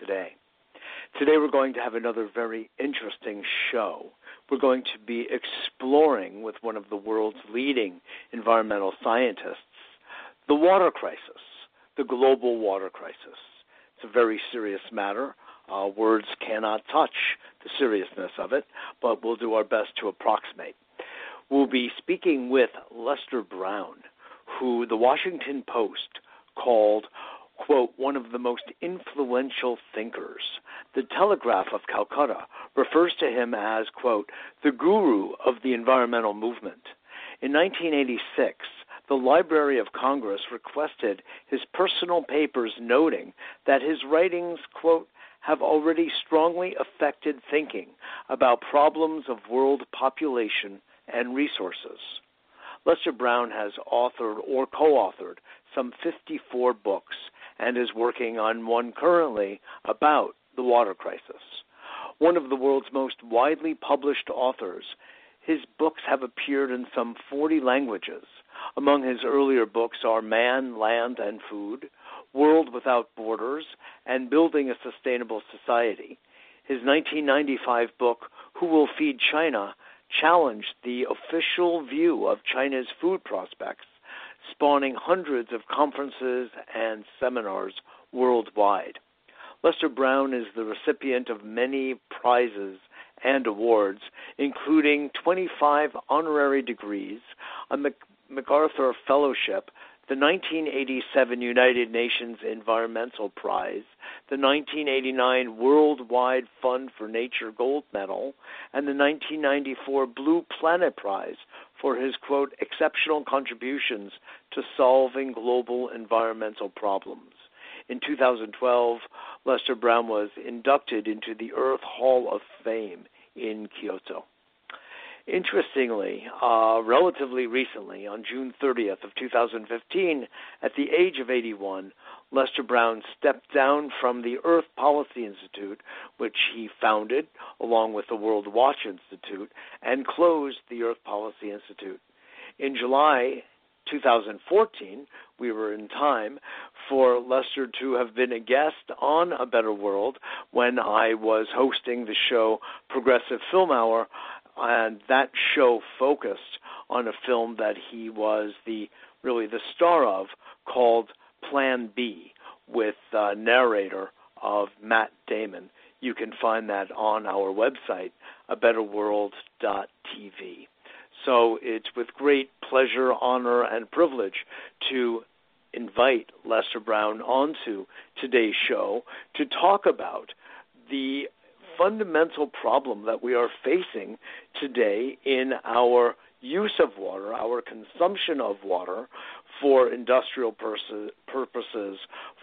today. Today we're going to have another very interesting show. We're going to be exploring with one of the world's leading environmental scientists the water crisis, the global water crisis. It's a very serious matter. Uh, words cannot touch the seriousness of it, but we'll do our best to approximate. We'll be speaking with Lester Brown, who the Washington Post called, quote, one of the most influential thinkers. The Telegraph of Calcutta refers to him as, quote, the guru of the environmental movement. In 1986, the Library of Congress requested his personal papers, noting that his writings, quote, have already strongly affected thinking about problems of world population and resources. Lester Brown has authored or co authored some 54 books and is working on one currently about the water crisis. One of the world's most widely published authors, his books have appeared in some 40 languages. Among his earlier books are Man, Land, and Food, World Without Borders, and Building a Sustainable Society. His 1995 book, Who Will Feed China, challenged the official view of China's food prospects, spawning hundreds of conferences and seminars worldwide. Lester Brown is the recipient of many prizes and awards, including 25 honorary degrees, a MacArthur Fellowship, the 1987 United Nations Environmental Prize, the 1989 Worldwide Fund for Nature Gold Medal, and the 1994 Blue Planet Prize for his, quote, exceptional contributions to solving global environmental problems. In 2012, Lester Brown was inducted into the Earth Hall of Fame in Kyoto. Interestingly, uh, relatively recently, on June 30th of 2015, at the age of 81, Lester Brown stepped down from the Earth Policy Institute, which he founded along with the Worldwatch Institute, and closed the Earth Policy Institute. In July 2014, we were in time for Lester to have been a guest on A Better World when I was hosting the show Progressive Film Hour and that show focused on a film that he was the really the star of called Plan B with uh, narrator of Matt Damon. You can find that on our website, abetterworld.tv. So it's with great pleasure, honor, and privilege to invite Lester Brown onto today's show to talk about the fundamental problem that we are facing today in our use of water, our consumption of water for industrial purposes,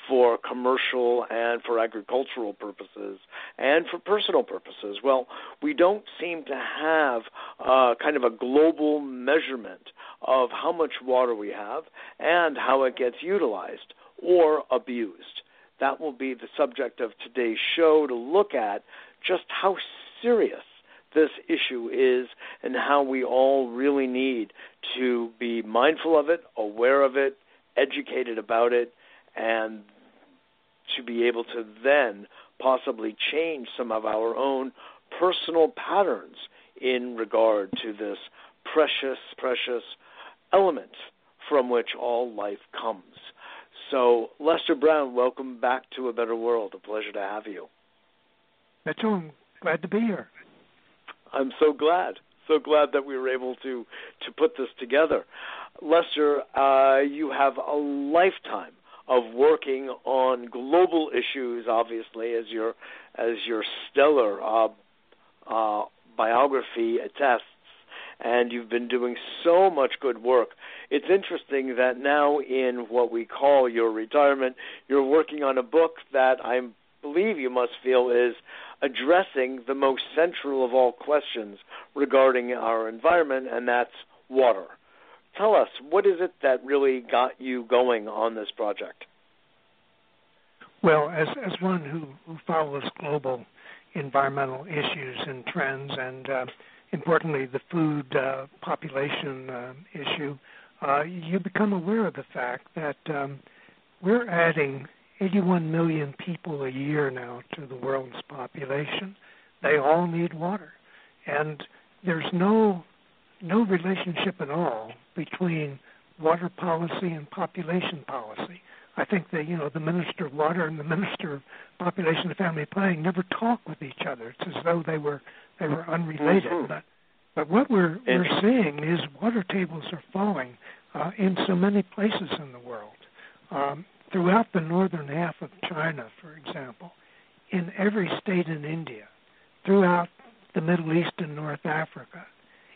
for commercial and for agricultural purposes, and for personal purposes. Well, we don't seem to have uh, kind of a global measurement of how much water we have and how it gets utilized or abused. That will be the subject of today's show to look at just how serious this issue is and how we all really need to be mindful of it, aware of it, educated about it, and to be able to then possibly change some of our own personal patterns in regard to this precious, precious element from which all life comes. So, Lester Brown, welcome back to A Better World. A pleasure to have you. Mitchell, I'm glad to be here. I'm so glad, so glad that we were able to to put this together. Lester, uh, you have a lifetime of working on global issues, obviously, as your as your stellar uh, uh, biography attests, and you've been doing so much good work. It's interesting that now, in what we call your retirement, you're working on a book that I believe you must feel is addressing the most central of all questions regarding our environment, and that's water. Tell us, what is it that really got you going on this project? Well, as as one who, who follows global environmental issues and trends, and uh, importantly, the food uh, population uh, issue, uh, you become aware of the fact that um, we're adding 81 million people a year now to the world's population. They all need water, and there's no no relationship at all between water policy and population policy. I think that you know the minister of water and the minister of population and family planning never talk with each other. It's as though they were they were unrelated. Mm-hmm. But but what we're we're seeing is water tables are falling uh, in so many places in the world. Um, throughout the northern half of China, for example, in every state in India, throughout the Middle East and North Africa,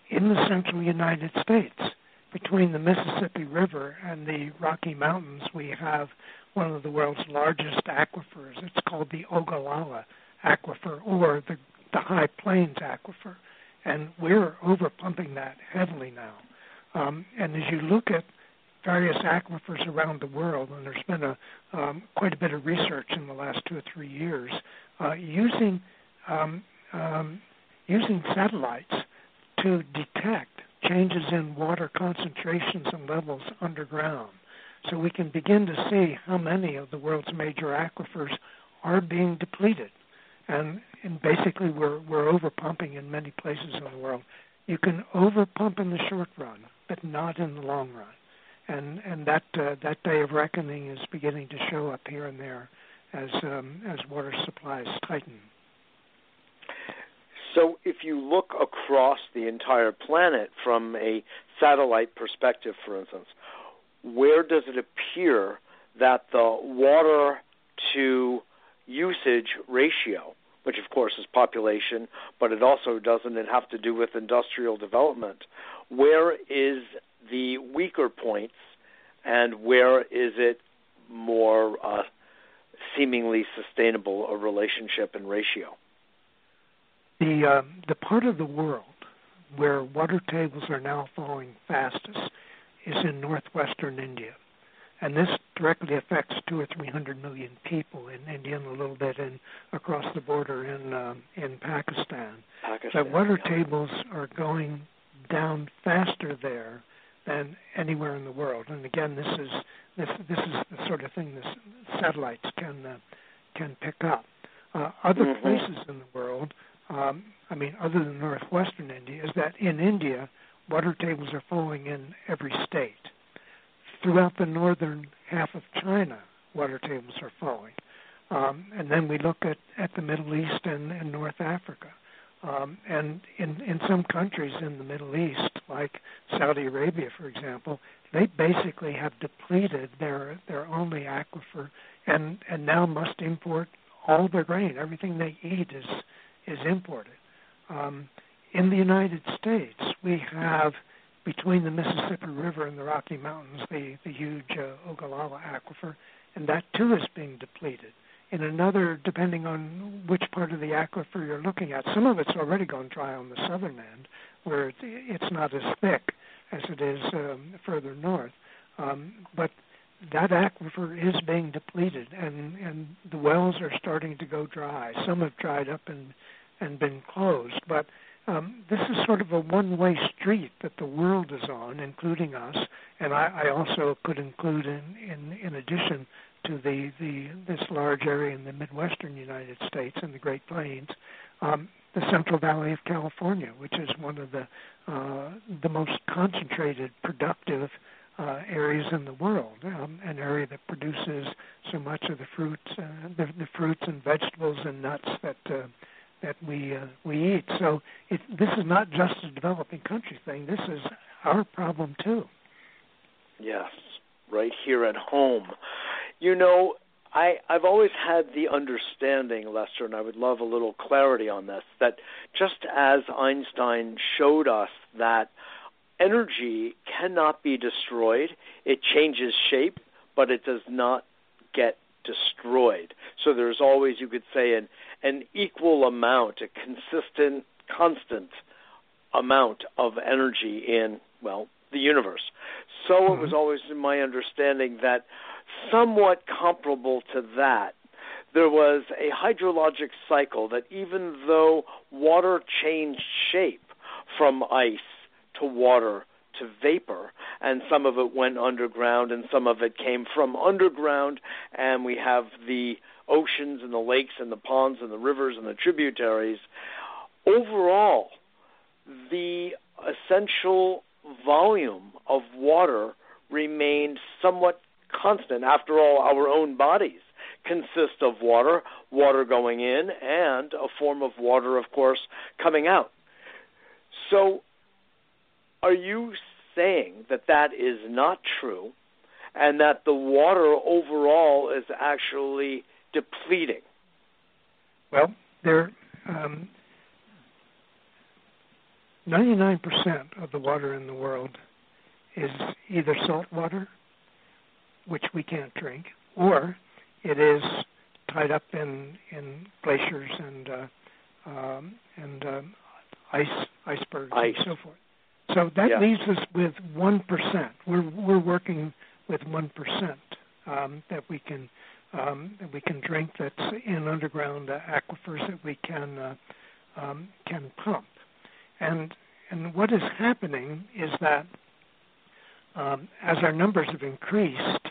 in the central United States, between the Mississippi River and the Rocky Mountains, we have one of the world's largest aquifers. It's called the Ogallala Aquifer or the, the High Plains Aquifer. And we're overpumping that heavily now. Um, and as you look at various aquifers around the world, and there's been a um, quite a bit of research in the last two or three years uh, using um, um, using satellites to detect changes in water concentrations and levels underground. So we can begin to see how many of the world's major aquifers are being depleted. And, and basically, we're, we're overpumping in many places in the world. You can overpump in the short run, but not in the long run. And, and that, uh, that day of reckoning is beginning to show up here and there as, um, as water supplies tighten. So, if you look across the entire planet from a satellite perspective, for instance, where does it appear that the water to usage ratio, which of course is population, but it also doesn't it have to do with industrial development, where is the weaker points and where is it more uh, seemingly sustainable a relationship and ratio? The uh, the part of the world where water tables are now falling fastest is in northwestern India, and this directly affects two or three hundred million people in India and a little bit in across the border in uh, in Pakistan. Pakistan. But water yeah. tables are going down faster there than anywhere in the world. And again, this is this this is the sort of thing that satellites can uh, can pick up. Uh, other mm-hmm. places in the world um, I mean, other than northwestern India, is that in India, water tables are falling in every state. Throughout the northern half of China, water tables are falling. Um, and then we look at, at the Middle East and, and North Africa. Um, and in, in some countries in the Middle East, like Saudi Arabia, for example, they basically have depleted their their only aquifer, and and now must import all their grain. Everything they eat is is imported. Um, in the United States, we have between the Mississippi River and the Rocky Mountains the, the huge uh, Ogallala aquifer, and that too is being depleted. In another, depending on which part of the aquifer you're looking at, some of it's already gone dry on the southern end, where it's not as thick as it is um, further north. Um, but that aquifer is being depleted, and and the wells are starting to go dry. Some have dried up and and been closed, but um, this is sort of a one-way street that the world is on, including us. And I, I also could include, in, in in addition to the the this large area in the midwestern United States and the Great Plains, um, the Central Valley of California, which is one of the uh, the most concentrated, productive uh, areas in the world, um, an area that produces so much of the fruits, uh, the, the fruits and vegetables and nuts that uh, that we uh, we eat. So it, this is not just a developing country thing. This is our problem too. Yes, right here at home. You know, I I've always had the understanding, Lester, and I would love a little clarity on this. That just as Einstein showed us that energy cannot be destroyed. It changes shape, but it does not get destroyed. So there's always, you could say, an, an equal amount, a consistent, constant amount of energy in, well, the universe. So mm-hmm. it was always in my understanding that somewhat comparable to that, there was a hydrologic cycle that even though water changed shape from ice to water to vapor, and some of it went underground, and some of it came from underground, and we have the oceans and the lakes and the ponds and the rivers and the tributaries. Overall, the essential volume of water remained somewhat constant. After all, our own bodies consist of water, water going in, and a form of water, of course, coming out. So, are you saying that that is not true and that the water overall is actually depleting? Well, there. Um, 99% of the water in the world is either salt water, which we can't drink, or it is tied up in in glaciers and uh, um, and um, ice icebergs ice. and so forth. So that yeah. leaves us with one percent. We're we're working with one percent um, that we can um, that we can drink that's in underground uh, aquifers that we can uh, um, can pump. And and what is happening is that um, as our numbers have increased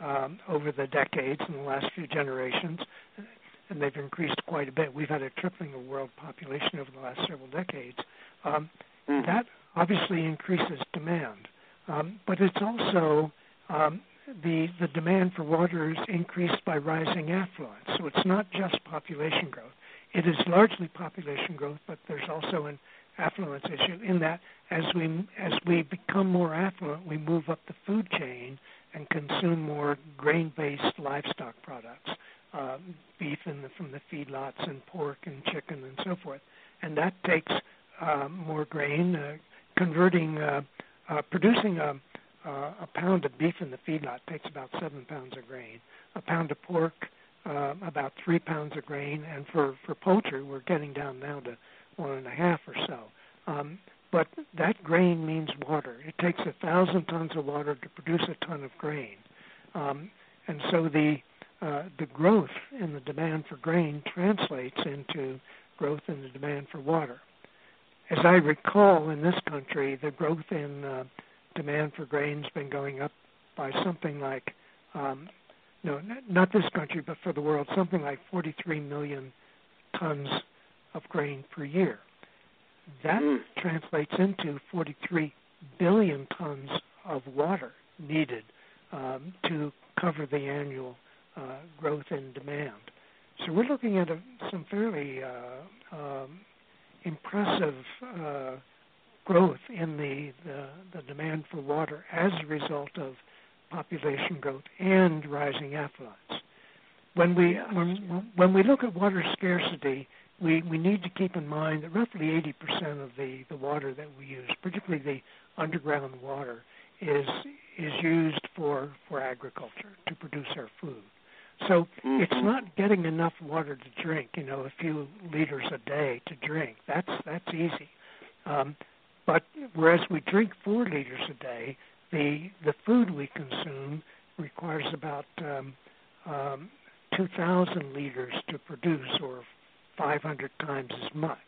um, over the decades in the last few generations, and they've increased quite a bit. We've had a tripling of world population over the last several decades. Um, mm. That obviously increases demand, um, but it's also um, the the demand for water is increased by rising affluence. So it's not just population growth. It is largely population growth, but there's also an affluence issue in that as we as we become more affluent, we move up the food chain and consume more grain-based livestock products, uh, beef the, from the feedlots and pork and chicken and so forth, and that takes uh, more grain. Uh, converting, uh, uh, producing a, a pound of beef in the feedlot takes about seven pounds of grain. A pound of pork, uh, about three pounds of grain, and for for poultry, we're getting down now to one and a half or so. Um, but that grain means water. It takes a thousand tons of water to produce a ton of grain, um, and so the uh, the growth in the demand for grain translates into growth in the demand for water. As I recall, in this country, the growth in uh, demand for grain has been going up by something like, um, no, not this country, but for the world, something like 43 million tons of grain per year. That mm. translates into 43 billion tons of water needed um, to cover the annual uh, growth in demand. So we're looking at a, some fairly uh, um, impressive uh, growth in the, the, the demand for water as a result of population growth and rising affluence. When we when, when we look at water scarcity, we, we need to keep in mind that roughly 80% of the, the water that we use, particularly the underground water, is is used for, for agriculture to produce our food. So mm-hmm. it's not getting enough water to drink, you know, a few liters a day to drink. That's that's easy. Um, but whereas we drink four liters a day, the the food we consume requires about um, um, 2,000 liters to produce, or 500 times as much.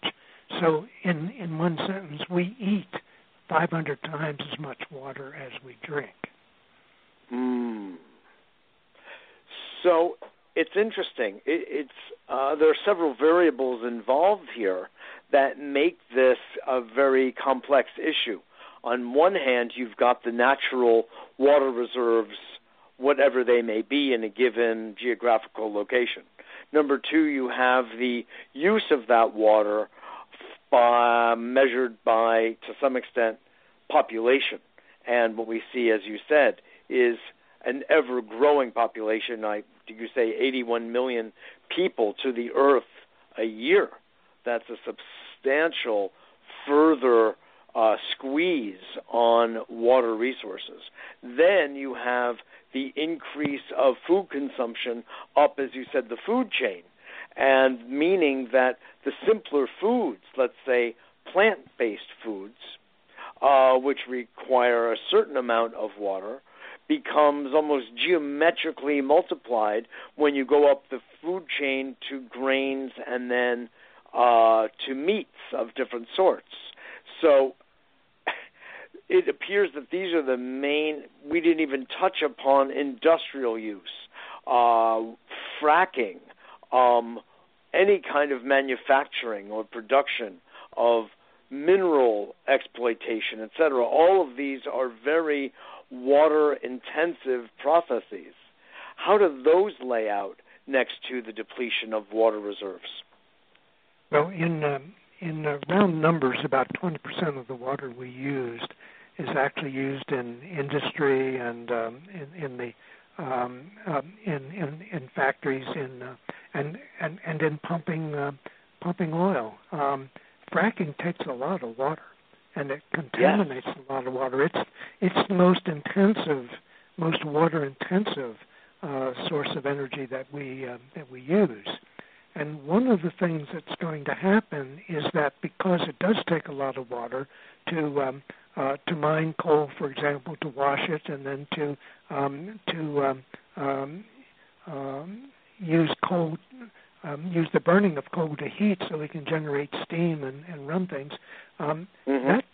So, in, in one sentence, we eat 500 times as much water as we drink. Mm. So, it's interesting. It, it's uh, there are several variables involved here that make this a very complex issue. On one hand, you've got the natural water reserves, whatever they may be in a given geographical location. Number two, you have the use of that water by, measured by, to some extent, population. And what we see, as you said, is an ever growing population. I you say 81 million people to the Earth a year? That's a substantial further uh, squeeze on water resources. Then you have the increase of food consumption up, as you said, the food chain, and meaning that the simpler foods, let's say plant based foods, uh, which require a certain amount of water, becomes almost geometrically multiplied when you go up the food chain to grains and then uh, to meats of different sorts. So it appears that these are the main. We didn't even touch upon industrial use, uh, fracking, um, any kind of manufacturing or production of mineral exploitation, etc. All of these are very water intensive processes. How do those lay out next to the depletion of water reserves? Well, in um, in uh, round numbers, about 20% of the water we used is actually used in industry and um, in, in the um, um, in, in in factories in uh, and and and in pumping uh, pumping oil. Um, fracking takes a lot of water, and it contaminates yes. a lot of water. It's it's the most intensive, most water intensive uh, source of energy that we uh, that we use. And one of the things that's going to happen is that because it does take a lot of water to um, uh, to mine coal, for example, to wash it, and then to um, to um, um, um, use coal, um, use the burning of coal to heat, so we can generate steam and, and run things. Um, mm-hmm. That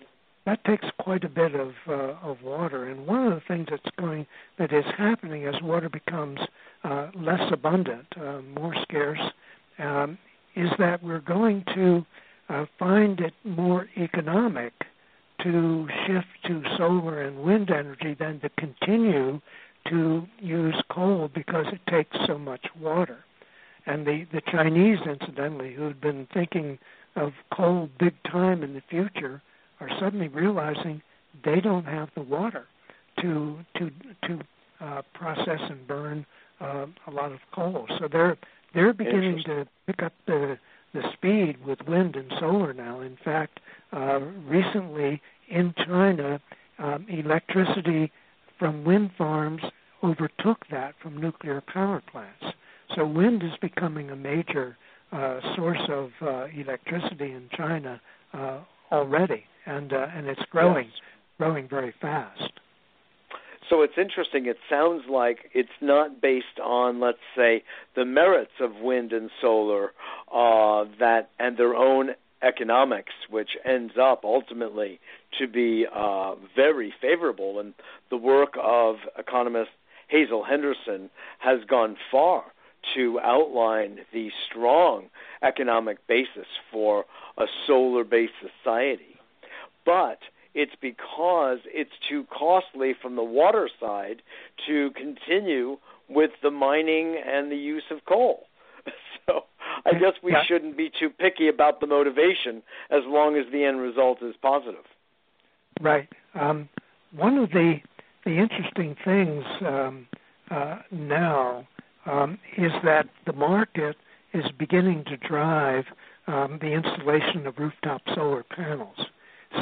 that takes quite a bit of uh, of water. And one of the things that's going that is happening as water becomes uh, less abundant, uh, more scarce, um, is that we're going to uh, find it more economic to shift to solar and wind energy than to continue to use coal because it takes so much water. And the, the Chinese, incidentally, who had been thinking of coal big time in the future, are suddenly realizing they don't have the water to to to uh, process and burn uh, a lot of coal. So they're they're beginning to pick up the the speed with wind and solar now. In fact, uh, recently in China, um, electricity from wind farms overtook that from nuclear power plants. So wind is becoming a major uh, source of uh, electricity in China uh, already, and uh, and it's growing, yes. growing very fast. So it's interesting. It sounds like it's not based on, let's say, the merits of wind and solar, uh, that and their own economics, which ends up ultimately to be uh, very favorable. And the work of economist Hazel Henderson has gone far to outline the strong economic basis for a solar based society. But it's because it's too costly from the water side to continue with the mining and the use of coal. So I guess we yeah. shouldn't be too picky about the motivation as long as the end result is positive. Right. Um, one of the the interesting things um, uh, now um, is that the market is beginning to drive um, the installation of rooftop solar panels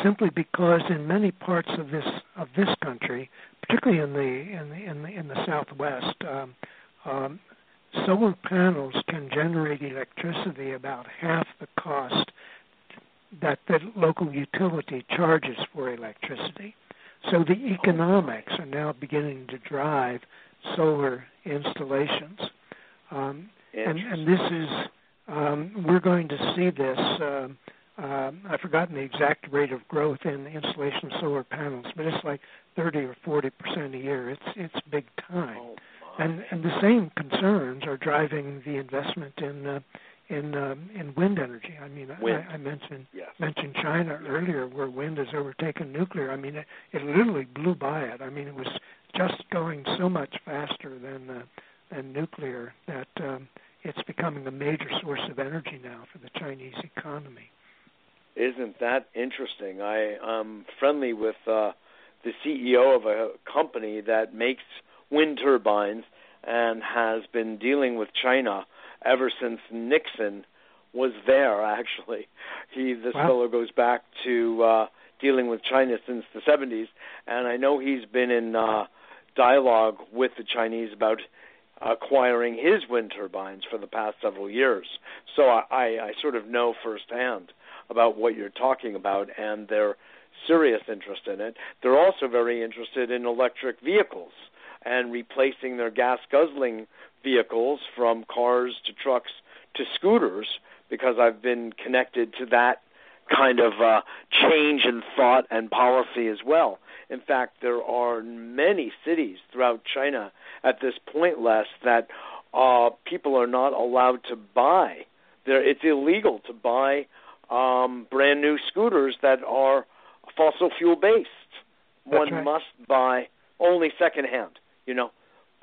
simply because in many parts of this of this country, particularly in the in the in the, in the southwest, um, um, solar panels can generate electricity about half the cost that the local utility charges for electricity. So the economics are now beginning to drive solar installations, um, and, and this is um, we're going to see this. Um, um, I've forgotten the exact rate of growth in the installation of solar panels, but it's like 30 or 40 percent a year. It's it's big time, oh, and and the same concerns are driving the investment in uh, in um, in wind energy. I mean. I, I mentioned yes. mentioned China earlier, where wind has overtaken nuclear. I mean, it, it literally blew by it. I mean, it was just going so much faster than uh, than nuclear that um, it's becoming a major source of energy now for the Chinese economy. Isn't that interesting? I am friendly with uh, the CEO of a company that makes wind turbines and has been dealing with China ever since Nixon was there. Actually, he this wow. fellow goes back to uh, dealing with China since the 70s, and I know he's been in uh, dialogue with the Chinese about acquiring his wind turbines for the past several years. So I, I, I sort of know firsthand about what you're talking about and their serious interest in it. They're also very interested in electric vehicles and replacing their gas guzzling vehicles from cars to trucks to scooters because I've been connected to that kind of uh, change in thought and policy as well. In fact, there are many cities throughout China at this point, less that uh, people are not allowed to buy. There, it's illegal to buy um, brand new scooters that are fossil fuel based. One right. must buy only secondhand, you know,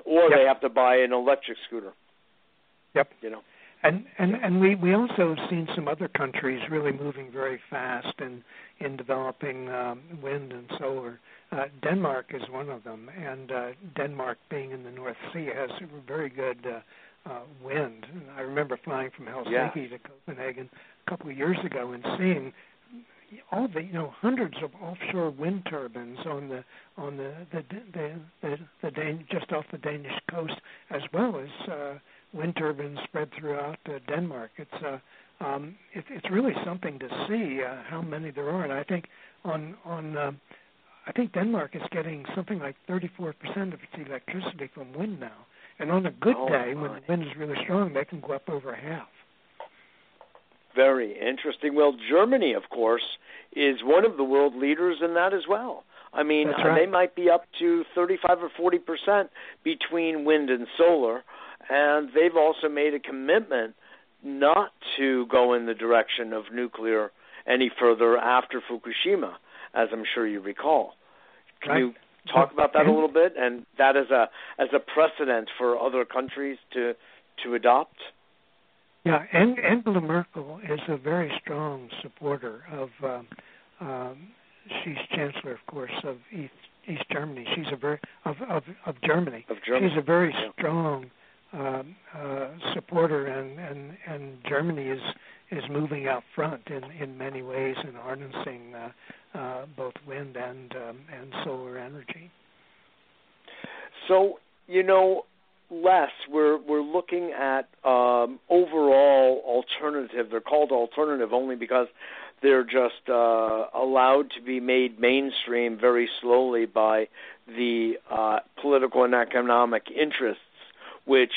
or yep. they have to buy an electric scooter. Yep. You know. And and and we we also have seen some other countries really moving very fast in in developing um, wind and solar. Uh, Denmark is one of them, and uh, Denmark, being in the North Sea, has very good uh, uh, wind. And I remember flying from Helsinki yeah. to Copenhagen couple of years ago and seeing all the you know hundreds of offshore wind turbines on the on the the the, the, the Dan- just off the Danish coast, as well as uh, wind turbines spread throughout uh, Denmark. It's uh, um, it, it's really something to see uh, how many there are, and I think on on uh, I think Denmark is getting something like 34% of its electricity from wind now, and on a good oh, day when the wind is really strong, they can go up over half. Very interesting. Well, Germany, of course, is one of the world leaders in that as well. I mean, right. they might be up to 35 or 40 percent between wind and solar, and they've also made a commitment not to go in the direction of nuclear any further after Fukushima, as I'm sure you recall. Can Right. you talk about that a little bit, and that as a as a precedent for other countries to to adopt? Yeah, and Angela Merkel is a very strong supporter of. Um, um, she's chancellor, of course, of East East Germany. She's a very of of, of Germany. Of Germany. She's a very Yeah. strong um, uh, supporter, and, and and Germany is is moving out front in in many ways in harnessing uh, uh, both wind and um, and solar energy. So you know, Les, we're we're looking at um, overall alternative. They're called alternative only because they're just uh, allowed to be made mainstream very slowly by the uh, political and economic interests, which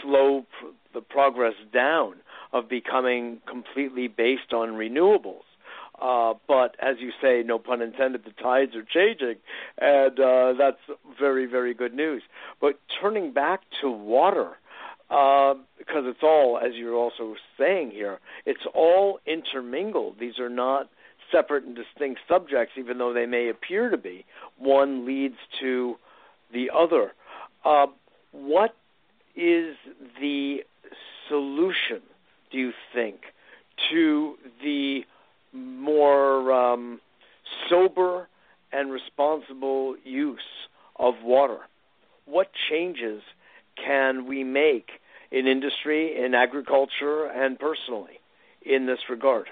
slow pr- the progress down of becoming completely based on renewables. Uh, but as you say, no pun intended, the tides are changing, and uh, that's very, very good news. But turning back to water, uh, because it's all, as you're also saying here, it's all intermingled. These are not separate and distinct subjects, even though they may appear to be. One leads to the other. Uh, what is the solution, do you think, to the more um, sober and responsible use of water? What changes can we make in industry, in agriculture, and personally in this regard?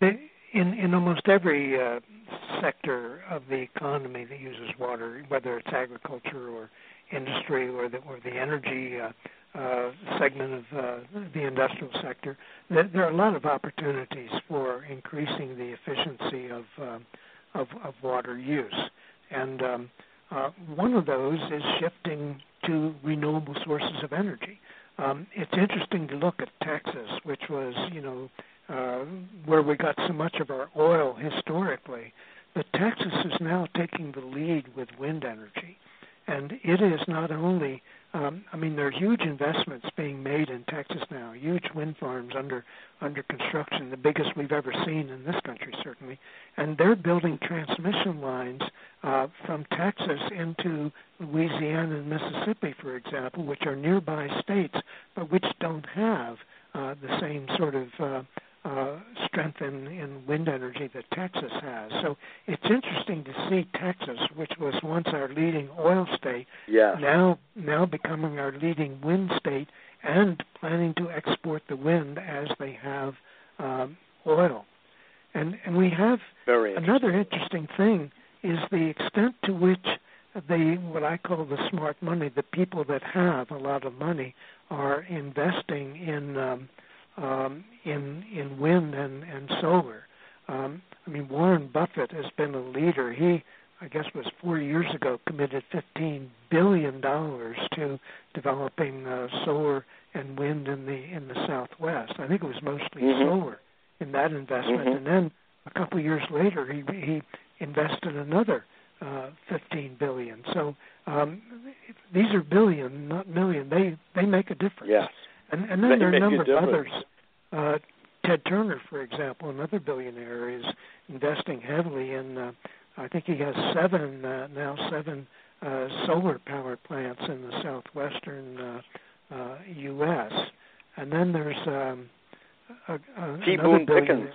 In in almost every uh, sector of the economy that uses water, whether it's agriculture or industry or the or the energy uh, uh, segment of uh, the industrial sector, there, are a lot of opportunities for increasing the efficiency of um, of, of water use, and um, uh, one of those is shifting to renewable sources of energy. Um, it's interesting to look at Texas, which was, you know, uh, where we got so much of our oil historically. But Texas is now taking the lead with wind energy. And it is not only, um, I mean, there are huge investments being made in Texas now, huge wind farms under under construction, the biggest we've ever seen in this country, certainly. And they're building transmission lines uh, from Texas into Louisiana and Mississippi, for example, which are nearby states, but which don't have uh, the same sort of uh, uh, strength in, in wind energy that Texas has. So it's interesting to see Texas, which was once our leading oil state, yes. now now becoming our leading wind state and planning to export the wind as they have um, oil. And and we have Very another interesting thing is the extent to which the what I call the smart money, the people that have a lot of money, are investing in um, um, in in wind and and solar. Um, I mean, Warren Buffett has been a leader. He, I guess, was four years ago committed 15 billion dollars to developing uh, solar and wind in the in the Southwest. I think it was mostly Mhm. solar in that investment, Mhm. and then a couple of years later, he he invested another uh, 15 billion. So um, these are billion, not million. They they make a difference. Yes. And, and then there are a number a of others. Uh, Ted Turner, for example, another billionaire, is investing heavily in. Uh, I think he has seven uh, now seven uh, solar power plants in the southwestern uh, uh, U.S. And then there's um, a, a, T. Boone Pickens.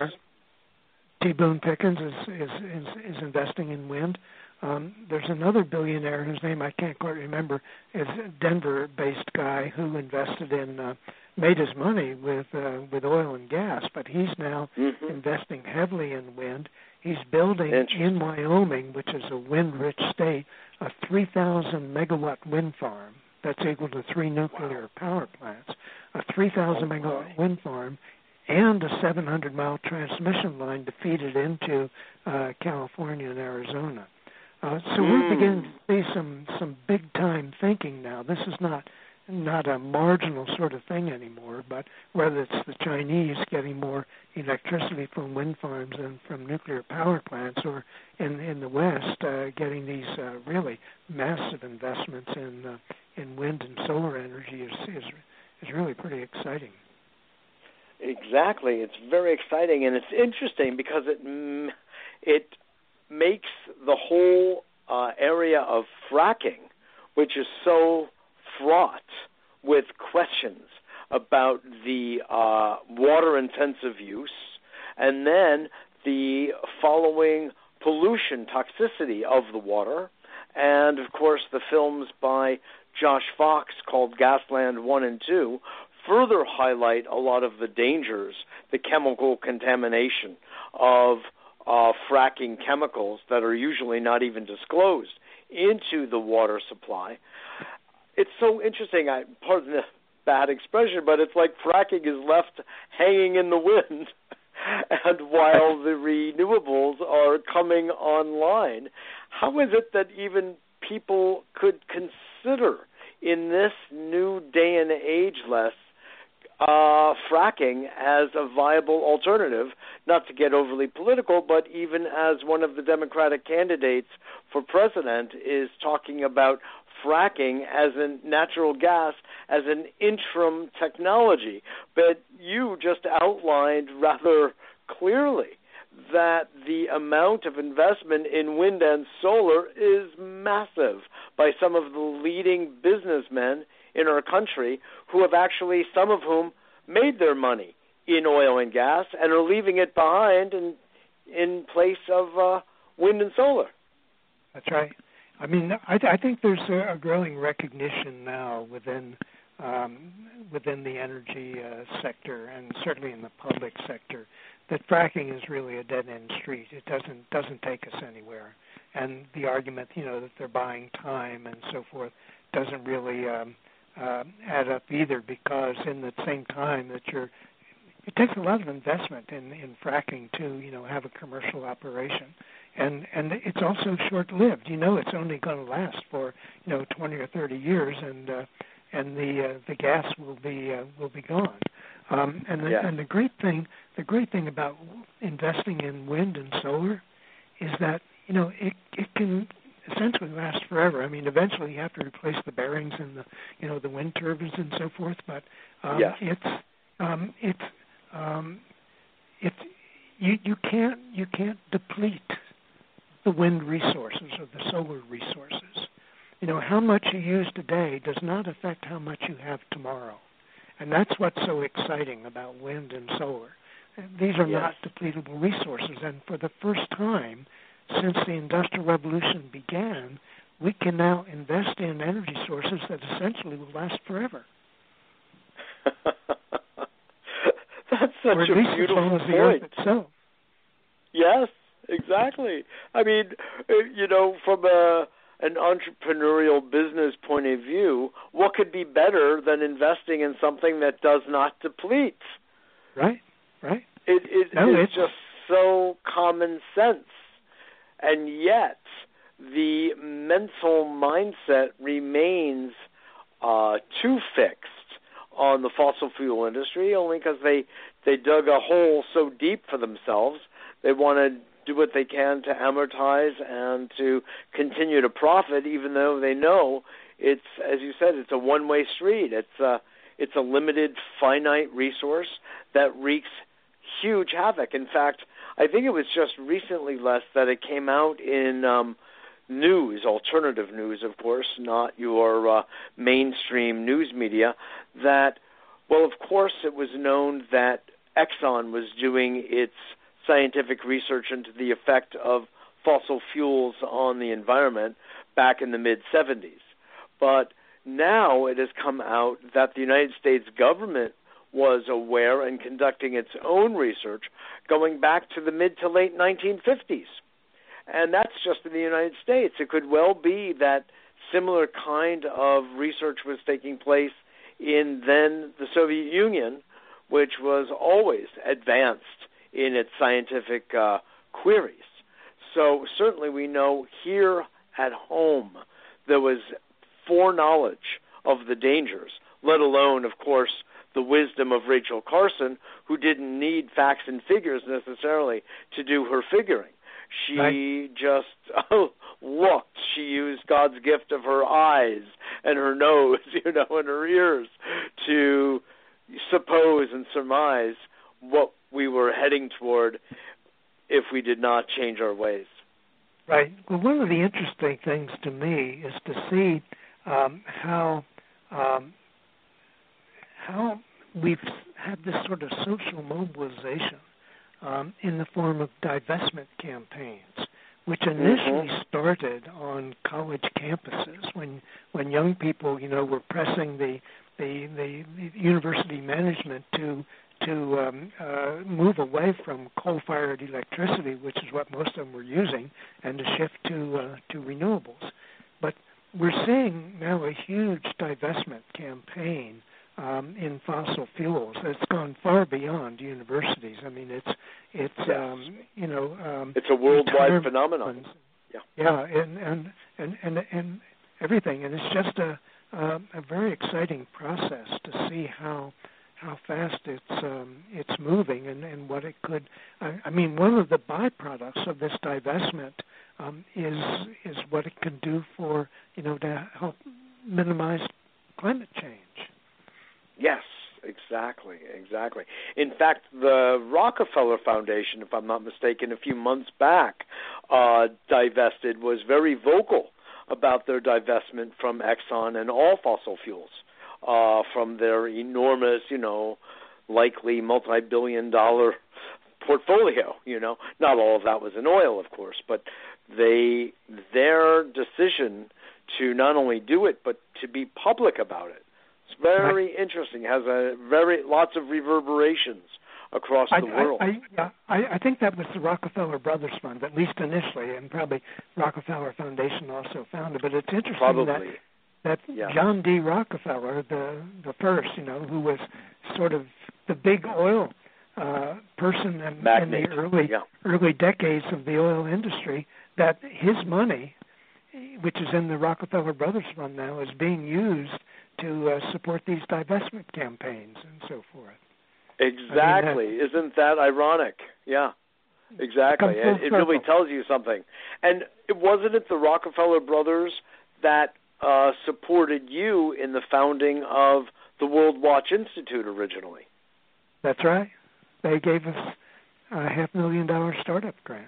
T. Boone Pickens is, is is is investing in wind. Um, there's another billionaire whose name I can't quite remember. Is a Denver-based guy who invested in uh, made his money with uh, with oil and gas, but he's now mm-hmm. investing heavily in wind. He's building in Wyoming, which is a wind-rich state, a 3,000 megawatt wind farm that's equal to three nuclear wow. power plants, a 3,000 oh, megawatt wind farm, and a 700 mile transmission line to feed it into uh, California and Arizona. Uh, so mm. we're beginning to see some some big time thinking now. This is not not a marginal sort of thing anymore, but whether it's the Chinese getting more electricity from wind farms and from nuclear power plants, or in in the West uh, getting these uh, really massive investments in uh, in wind and solar energy is is is really pretty exciting. Exactly, it's very exciting, and it's interesting because it it makes the whole uh, area of fracking, which is so fraught with questions about the uh, water intensive use and then the following pollution toxicity of the water. And of course, the films by Josh Fox called Gasland 1 and 2 further highlight a lot of the dangers, the chemical contamination of uh, fracking chemicals that are usually not even disclosed into the water supply. It's so interesting. I pardon the bad expression, but it's like fracking is left hanging in the wind. and while the renewables are coming online, how is it that even people could consider in this new day and age, Les, uh, fracking as a viable alternative, not to get overly political, but even as one of the Democratic candidates for president is talking about fracking as a natural gas as an interim technology. But you just outlined rather clearly that the amount of investment in wind and solar is massive by some of the leading businessmen in our country who have actually, some of whom, made their money in oil and gas and are leaving it behind in in place of uh, wind and solar. That's right. I mean, I, I think there's a, a growing recognition now within um, within the energy uh, sector and certainly in the public sector that fracking is really a dead end street. It doesn't doesn't take us anywhere. And the argument, you know, that they're buying time and so forth doesn't really um, uh, add up either because in the same time that you're it takes a lot of investment in in fracking to you know have a commercial operation. And and it's also short lived you know it's only going to last for you know 20 or 30 years and uh, and the uh, the gas will be uh, will be gone. Um, and the, yeah. and the great thing the great thing about investing in wind and solar is that you know it it can essentially last forever. I mean, eventually you have to replace the bearings and the you know the wind turbines and so forth. But um, yeah. it's um, it's um, it's you you can't you can't deplete the wind resources or the solar resources. You know how much you use today does not affect how much you have tomorrow, and that's what's so exciting about wind and solar. These are yes. not depletable resources, and for the first time since the Industrial Revolution began, we can now invest in energy sources that essentially will last forever. That's such or at a least beautiful as long as point. the Earth itself. Yes, exactly. I mean, uh, you know, from a an entrepreneurial business point of view, what could be better than investing in something that does not deplete? Right, right. It, it no, it's it's just so common sense and yet the mental mindset remains uh, too fixed on the fossil fuel industry only because they they dug a hole so deep for themselves they want to do what they can to amortize and to continue to profit, even though they know it's, as you said, it's a one-way street. It's a it's a limited, finite resource that wreaks huge havoc. In fact, I think it was just recently, Les, that it came out in um, news, alternative news, of course, not your uh, mainstream news media, that, well, of course, it was known that Exxon was doing its scientific research into the effect of fossil fuels on the environment back in the mid 70s. But now it has come out that the United States government was aware and conducting its own research going back to the mid to late 1950s. And that's just in the United States. It could well be that similar kind of research was taking place in then the Soviet Union, which was always advanced in its scientific uh, queries. So certainly we know here at home there was foreknowledge of the dangers, let alone, of course, the wisdom of Rachel Carson, who didn't need facts and figures necessarily to do her figuring. She right. just oh, looked. She used God's gift of her eyes and her nose, you know, and her ears to suppose and surmise what we were heading toward if we did not change our ways. Right. Well, one of the interesting things to me is to see um, how um, how we've had this sort of social mobilization um, in the form of divestment campaigns, which initially mm-hmm. started on college campuses when when young people, you know, were pressing the the, the, the university management to to um, uh, move away from coal-fired electricity, which is what most of them were using, and to shift to uh, to renewables. But we're seeing now a huge divestment campaign um, in fossil fuels. It's gone far beyond universities. I mean, it's it's yes. um, you know um, it's a worldwide phenomenon. Yeah, yeah, and and and and and everything, and it's just a a, a very exciting process to see how how fast it's um, it's moving and, and what it could. I, I mean, one of the byproducts of this divestment um, is is what it can do for you know to help minimize climate change. Yes, exactly, exactly. In fact, the Rockefeller Foundation, if I'm not mistaken, a few months back, uh, divested was very vocal about their divestment from Exxon and all fossil fuels, uh, from their enormous, you know, likely multi-billion-dollar portfolio. You know, not all of that was in oil, of course, but they their decision to not only do it but to be public about it. It's very right. interesting. It has a very lots of reverberations across I, the world. I, I, yeah, I, I think that was the Rockefeller Brothers Fund, at least initially, and probably Rockefeller Foundation also founded. But it's interesting probably. that that yeah. John D. Rockefeller, the the first, you know, who was sort of the big oil uh, person in, in the early yeah. early decades of the oil industry, that his money, which is in the Rockefeller Brothers Fund now, is being used to uh, support these divestment campaigns and so forth. Exactly. I mean, Isn't that ironic? Yeah. Exactly. It, it really tells you something. And it wasn't it the Rockefeller brothers that uh, supported you in the founding of the Worldwatch Institute originally. That's right. They gave us a half million dollar startup grant.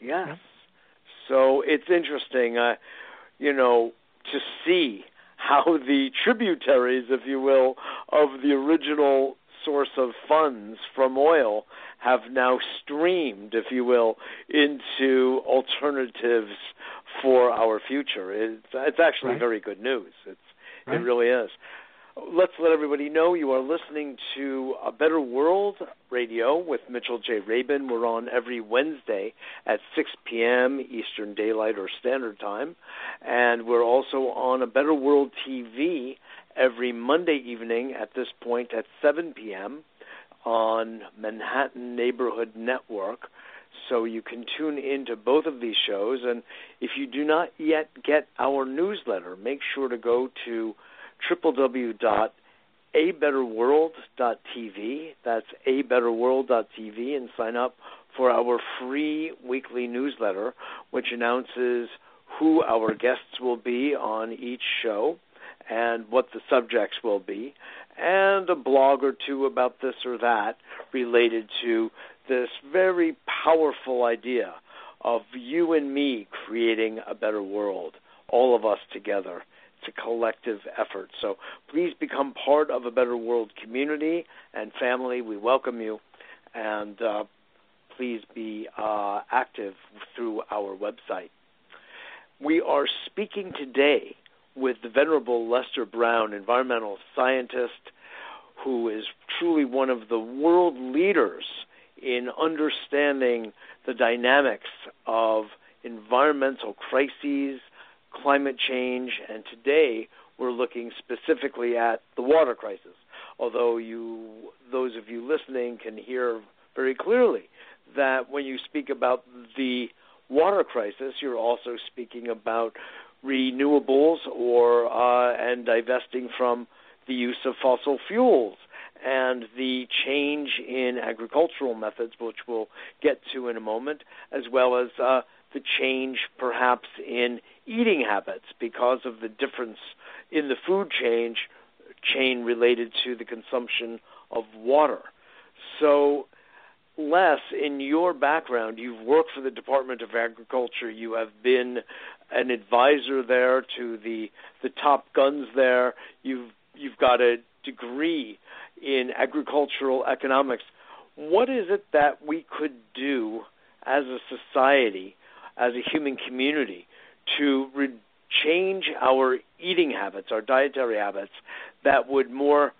Yes. So it's interesting, uh, you know, to see how the tributaries, if you will, of the original source of funds from oil have now streamed, if you will, into alternatives for our future. It's, it's actually right. very good news. It's, right. It really is. Let's let everybody know you are listening to A Better World Radio with Mitchell J. Rabin. We're on every Wednesday at 6 p.m. Eastern Daylight or Standard Time. And we're also on A Better World TV every Monday evening at this point at 7 p.m. on Manhattan Neighborhood Network. So you can tune into both of these shows. And if you do not yet get our newsletter, make sure to go to www.abew.org abetterworld.tv. That's abetterworld.tv and sign up for our free weekly newsletter, which announces who our guests will be on each show and what the subjects will be, and a blog or two about this or that related to this very powerful idea of you and me creating a better world, all of us together. It's a collective effort. So please become part of a Better World community and family. We welcome you. And uh, please be uh, active through our website. We are speaking today with the Venerable Lester Brown, environmental scientist who is truly one of the world leaders in understanding the dynamics of environmental crises, climate change, and today we're looking specifically at the water crisis. Although you, those of you listening, can hear very clearly that when you speak about the water crisis, you're also speaking about renewables or uh, and divesting from the use of fossil fuels and the change in agricultural methods, which we'll get to in a moment, as well as uh, the change perhaps in eating habits because of the difference in the food change chain related to the consumption of water. So Les, in your background, you've worked for the Department of Agriculture. You have been an advisor there to the the top guns there. You've you've got a degree in agricultural economics. What is it that we could do as a society, as a human community, to re- change our eating habits, our dietary habits, that would more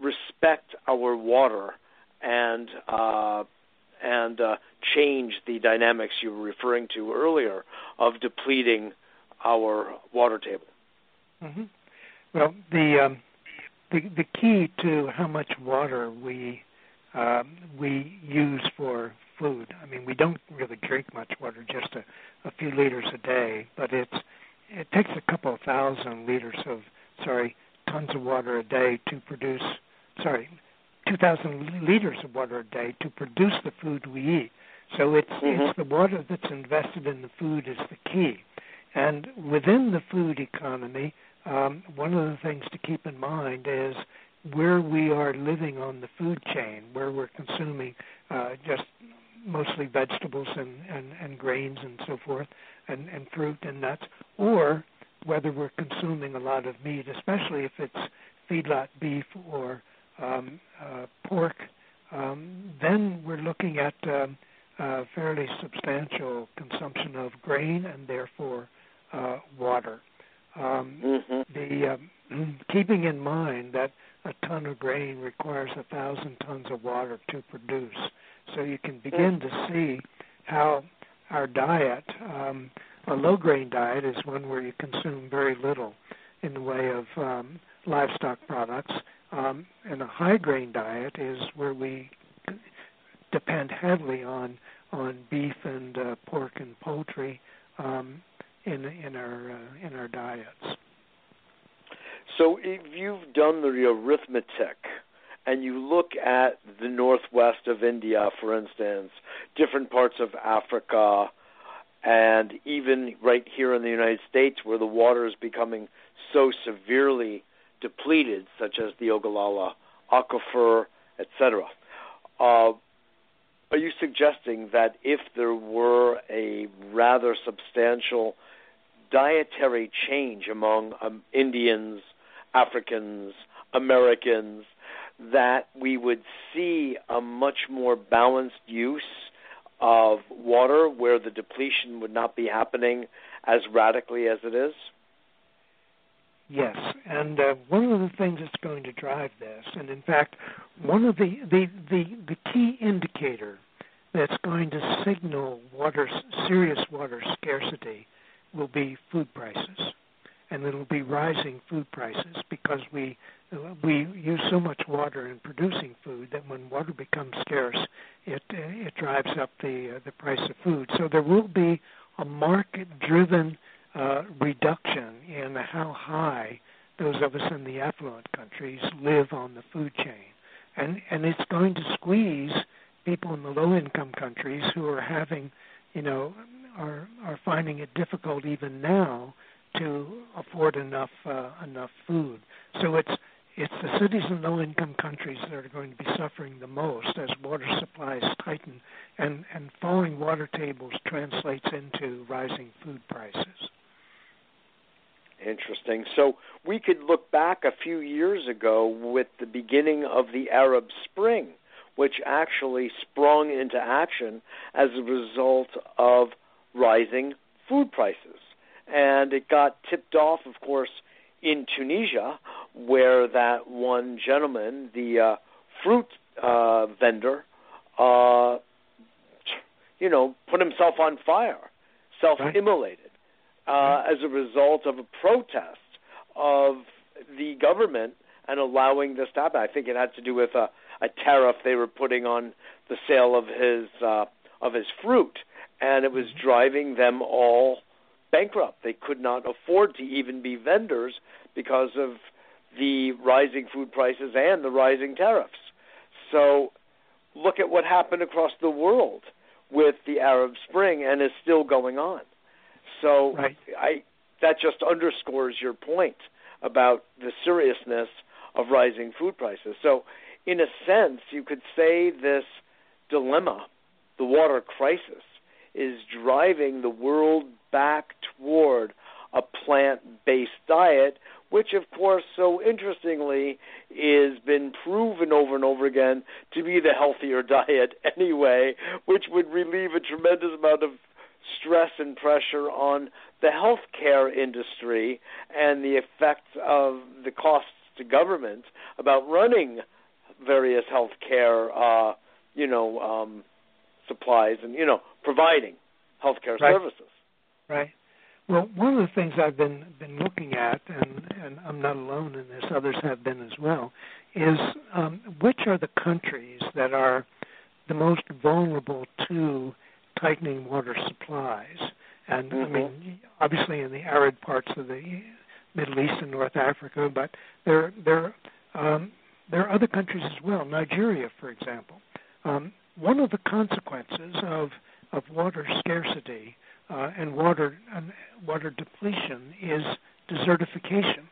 respect our water and uh, and uh, change the dynamics you were referring to earlier of depleting our water table. Mm-hmm. Well, the, um, the the key to how much water we um, we use for food. I mean, we don't really drink much water, just a, a few liters a day, but it's it takes a couple of thousand liters of sorry tons of water a day to produce sorry 2,000 liters of water a day to produce the food we eat. So it's mm-hmm. it's the water that's invested in the food is the key. And within the food economy, um, one of the things to keep in mind is where we are living on the food chain, where we're consuming uh, just mostly vegetables and, and, and grains and so forth, and, and fruit and nuts, or whether we're consuming a lot of meat, especially if it's feedlot beef or um, uh, pork, um, then we're looking at um, uh, fairly substantial consumption of grain and therefore uh, water. Um, mm-hmm. The um, keeping in mind that a ton of grain requires a thousand tons of water to produce, so you can begin to see how our diet, um, a low grain diet, is one where you consume very little in the way of um, livestock products, um, and a high grain diet is where we depend heavily on on beef and uh, pork and poultry um, in in our uh, in our diets. So if you've done the arithmetic and you look at the northwest of India, for instance, different parts of Africa, and even right here in the United States where the water is becoming so severely depleted, such as the Ogallala aquifer, etc. Uh, are you suggesting that if there were a rather substantial dietary change among um, Indians, Africans, Americans, that we would see a much more balanced use of water where the depletion would not be happening as radically as it is? Yes, and uh, one of the things that's going to drive this, and in fact, one of the the the, the key indicator that's going to signal water serious water scarcity will be food prices, and it'll be rising food prices because we we use so much water in producing food that when water becomes scarce, it it drives up the uh, the price of food. So there will be a market driven uh, reduction in how high those of us in the affluent countries live on the food chain, and and it's going to squeeze people in the low income countries who are having, you know, are are finding it difficult even now to afford enough uh, enough food. So it's it's the cities in low income countries that are going to be suffering the most as water supplies tighten and, and falling water tables translates into rising food prices. Interesting. So we could look back a few years ago with the beginning of the Arab Spring, which actually sprung into action as a result of rising food prices. And it got tipped off, of course, in Tunisia, where that one gentleman, the uh, fruit uh, vendor, uh, you know, put himself on fire, self-immolated, uh, as a result of a protest of the government and allowing this to happen. I think it had to do with a, a tariff they were putting on the sale of his uh, of his fruit, and it was mm-hmm. driving them all bankrupt. They could not afford to even be vendors because of the rising food prices and the rising tariffs. So look at what happened across the world with the Arab Spring and is still going on. So right. I that just underscores your point about the seriousness of rising food prices. So in a sense, you could say this dilemma, the water crisis, is driving the world back toward a plant-based diet which of course so interestingly is been proven over and over again to be the healthier diet anyway, which would relieve a tremendous amount of stress and pressure on the healthcare industry and the effects of the costs to government about running various healthcare uh you know um supplies and you know providing healthcare right. services right well, one of the things I've been been looking at, and, and I'm not alone in this; others have been as well, is um, which are the countries that are the most vulnerable to tightening water supplies. And mm-hmm. I mean, obviously in the arid parts of the Middle East and North Africa, but there there um, there are other countries as well. Nigeria, for example. Um, one of the consequences of of water scarcity uh, and water and water depletion is desertification.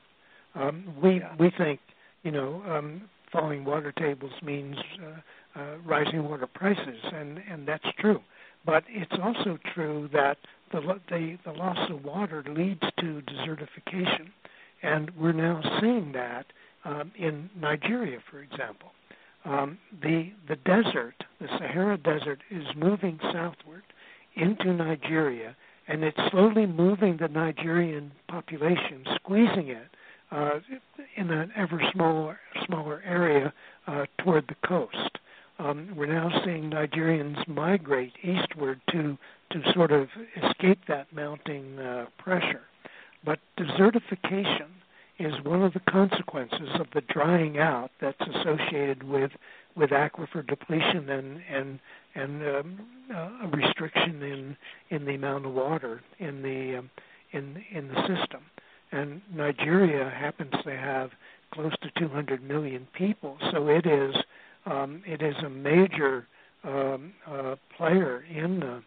Um, we we think you know um, falling water tables means uh, uh, rising water prices, and and that's true. But it's also true that the the, the loss of water leads to desertification, and we're now seeing that um, in Nigeria, for example. Um, the the desert, the Sahara Desert, is moving southward into Nigeria, and it's slowly moving the Nigerian population, squeezing it uh, in an ever smaller smaller area uh, toward the coast. Um, we're now seeing Nigerians migrate eastward to to sort of escape that mounting uh, pressure. But desertification is one of the consequences of the drying out that's associated with with aquifer depletion and and and um, uh, a restriction in in the amount of water in the um, in in the system. And Nigeria happens to have close to 200 million people, so it is um, it is a major um, uh, player in uh,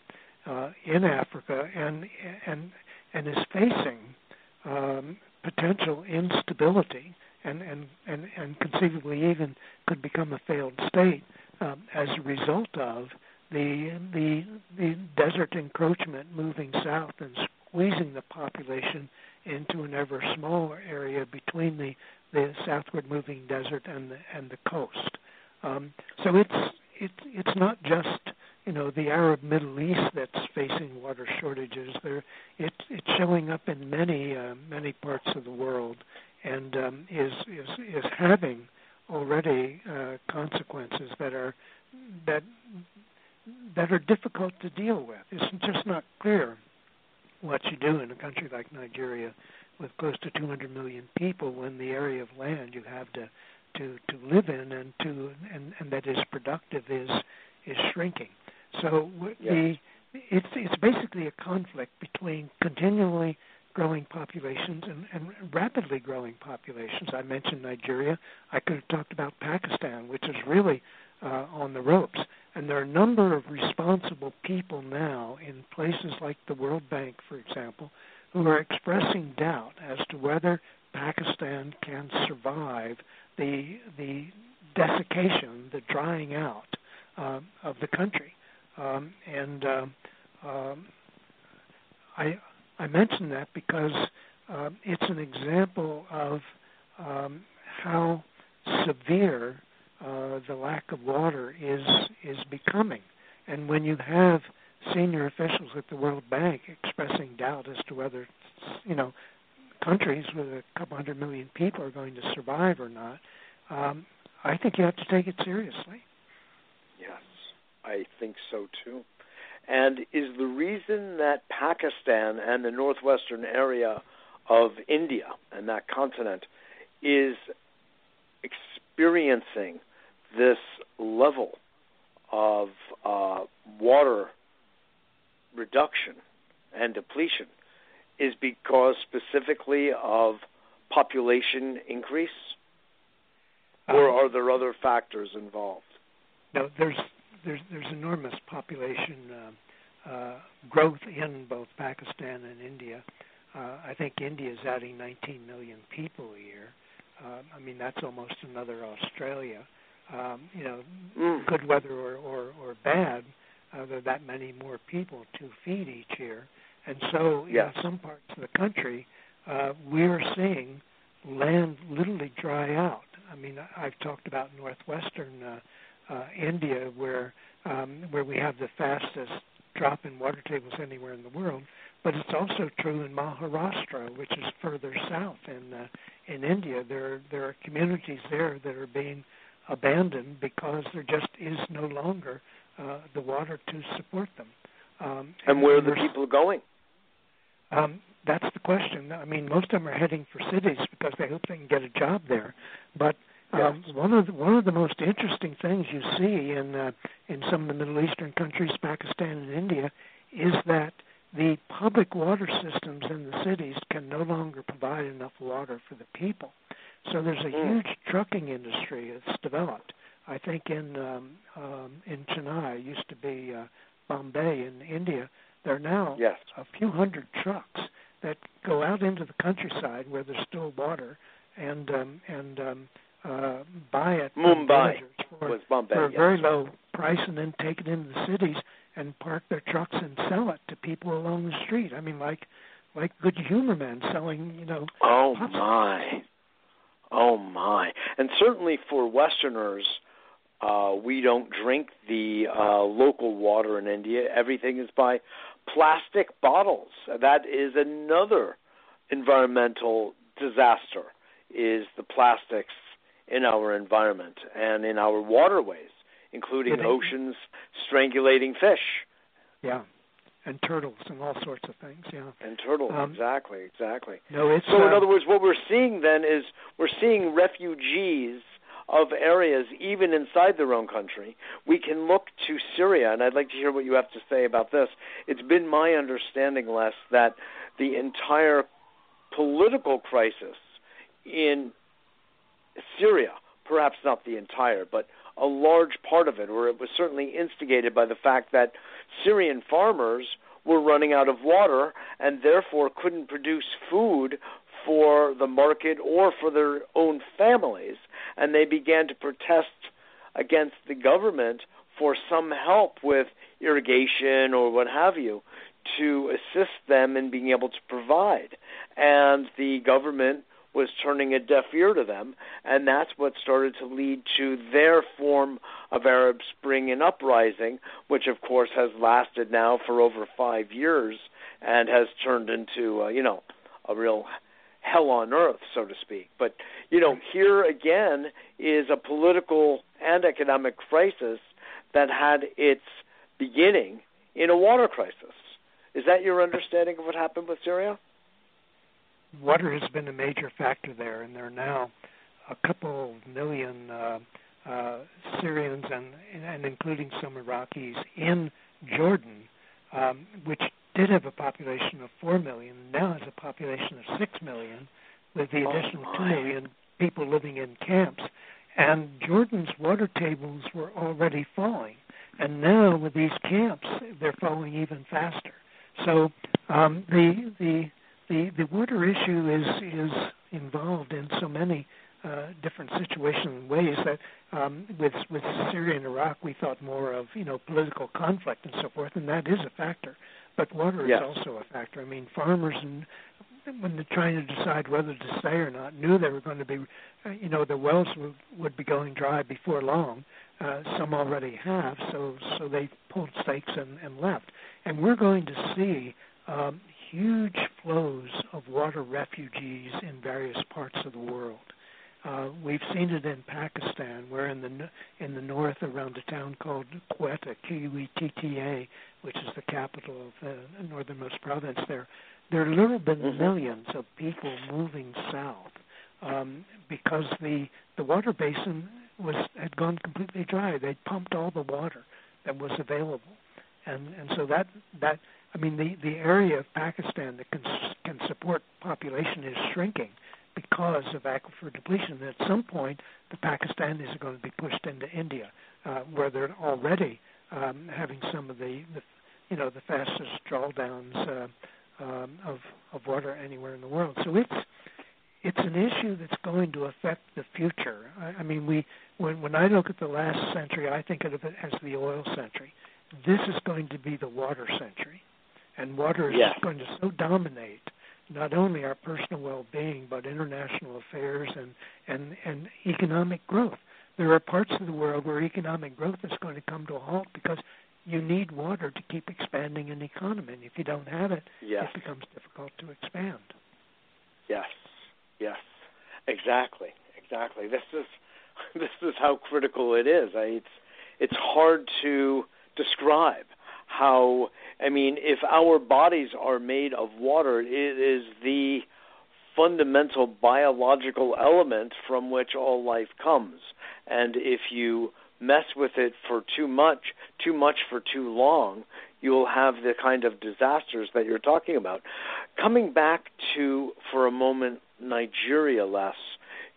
uh, in Africa and and and is facing um, potential instability and, and, and, and conceivably even could become a failed state um, as a result of the, the, the desert encroachment moving south and squeezing the population into an ever smaller area between the, the southward moving desert and the, and the coast. Um, so it's, it's it's not just you know the Arab Middle East that's facing water shortages. There, it, it's showing up in many uh, many parts of the world, and um, is is is having already uh, consequences that are that that are difficult to deal with. It's just not clear what you do in a country like Nigeria with close to 200 million people when the area of land you have to to to live in and to and, and that is productive is is shrinking. So the it's it's basically a conflict between continually growing populations and, and rapidly growing populations. I mentioned Nigeria. I could have talked about Pakistan, which is really uh, on the ropes. And there are a number of responsible people now in places like the World Bank, for example, who are expressing doubt as to whether Pakistan can survive the the desiccation, the drying out uh, of the country. Um, and uh, um, I I mention that because uh, it's an example of um, how severe uh, the lack of water is is becoming. And when you have senior officials at the World Bank expressing doubt as to whether you know countries with a couple hundred million people are going to survive or not, um, I think you have to take it seriously. Yes, I think so too. And is the reason that Pakistan and the northwestern area of India and that continent is experiencing this level of uh, water reduction and depletion is because specifically of population increase, or um, are there other factors involved? No, there's there's there's enormous population uh, uh, growth in both Pakistan and India. Uh, I think India is adding 19 million people a year. Uh, I mean that's almost another Australia. Um, you know, mm. good weather or, or, or bad, uh, there are that many more people to feed each year. And so, yes. in some parts of the country, uh, we're seeing land literally dry out. I mean, I've talked about northwestern uh, uh, India, where um, where we have the fastest drop in water tables anywhere in the world, but it's also true in Maharashtra, which is further south in uh, in India. There there are communities there that are being abandoned because there just is no longer uh, the water to support them. Um, and, and where are the people going? Um, that's the question. I mean, most of them are heading for cities because they hope they can get a job there. But um, one of the, one of the most interesting things you see in uh, in some of the Middle Eastern countries, Pakistan and India, is that the public water systems in the cities can no longer provide enough water for the people. So there's a mm. huge trucking industry that's developed. I think in um, um, in Chennai, used to be uh, Bombay in India. There are now yes. a few hundred trucks that go out into the countryside where there's still water and um, and um, uh, buy it Mumbai for, was Bombay, for a yes. very low price and then take it into the cities and park their trucks and sell it to people along the street. I mean, like like good humor men selling, you know. Oh my, oh my, and certainly for Westerners, uh, we don't drink the uh, local water in India. Everything is by plastic bottles. That is another environmental disaster. Is the plastics in our environment and in our waterways, including oceans, strangulating fish. Yeah, and turtles and all sorts of things. Yeah, and turtles. Um, exactly, exactly. No, it's so. in uh, other words, what we're seeing then is we're seeing refugees of areas, even inside their own country. We can look to Syria, and I'd like to hear what you have to say about this. It's been my understanding, Les, that the entire political crisis in Syria, perhaps not the entire, but a large part of it, or it was certainly instigated by the fact that Syrian farmers were running out of water and therefore couldn't produce food for the market or for their own families, and they began to protest against the government for some help with irrigation or what have you to assist them in being able to provide. And the government was turning a deaf ear to them, and that's what started to lead to their form of Arab Spring and uprising, which of course has lasted now for over five years and has turned into, uh, you know, a real hell on earth, so to speak. But you know, here again is a political and economic crisis that had its beginning in a water crisis. Is that your understanding of what happened with Syria? Water has been a major factor there, and there are now a couple million uh, uh, Syrians and, and including some Iraqis in Jordan, um, which did have a population of four million, now has a population of six million, with the oh additional two million people living in camps. And Jordan's water tables were already falling, and now with these camps, they're falling even faster. So um, the the the the water issue is is involved in so many uh, different situations and ways that um, with with Syria and Iraq we thought more of you know political conflict and so forth, and that is a factor. But water yes. is also a factor. I mean, farmers and when they're trying to decide whether to stay or not, knew they were going to be, uh, you know, the wells would, would be going dry before long. Uh, some already have, so so they pulled stakes and, and left. And we're going to see um, huge flows of water refugees in various parts of the world. Uh, we've seen it in Pakistan, where in the in the north, around a town called Quetta, Q-U-E-T-T-A, which is the capital of the northernmost province there, there have literally been mm-hmm. millions of people moving south um, because the the water basin was had gone completely dry. They'd pumped all the water that was available, and and so that that I mean the the area of Pakistan that can can support population is shrinking because of aquifer depletion. And at some point, the Pakistanis are going to be pushed into India, uh, where they're already um, having some of the, the you know the fastest drawdowns uh, um, of of water anywhere in the world. So it's it's an issue that's going to affect the future. I, I mean, we when when I look at the last century, I think of it as the oil century. This is going to be the water century, and water is yes. going to so dominate not only our personal well-being but international affairs and and and economic growth. There are parts of the world where economic growth is going to come to a halt because you need water to keep expanding an economy. And if you don't have it, yes. it becomes difficult to expand. Yes, yes, exactly, exactly. This is this is how critical it is. I, it's it's hard to describe how. I mean, if our bodies are made of water, it is the fundamental biological element from which all life comes. And if you mess with it for too much, too much for too long, you'll have the kind of disasters that you're talking about. Coming back to, for a moment, Nigeria, Les,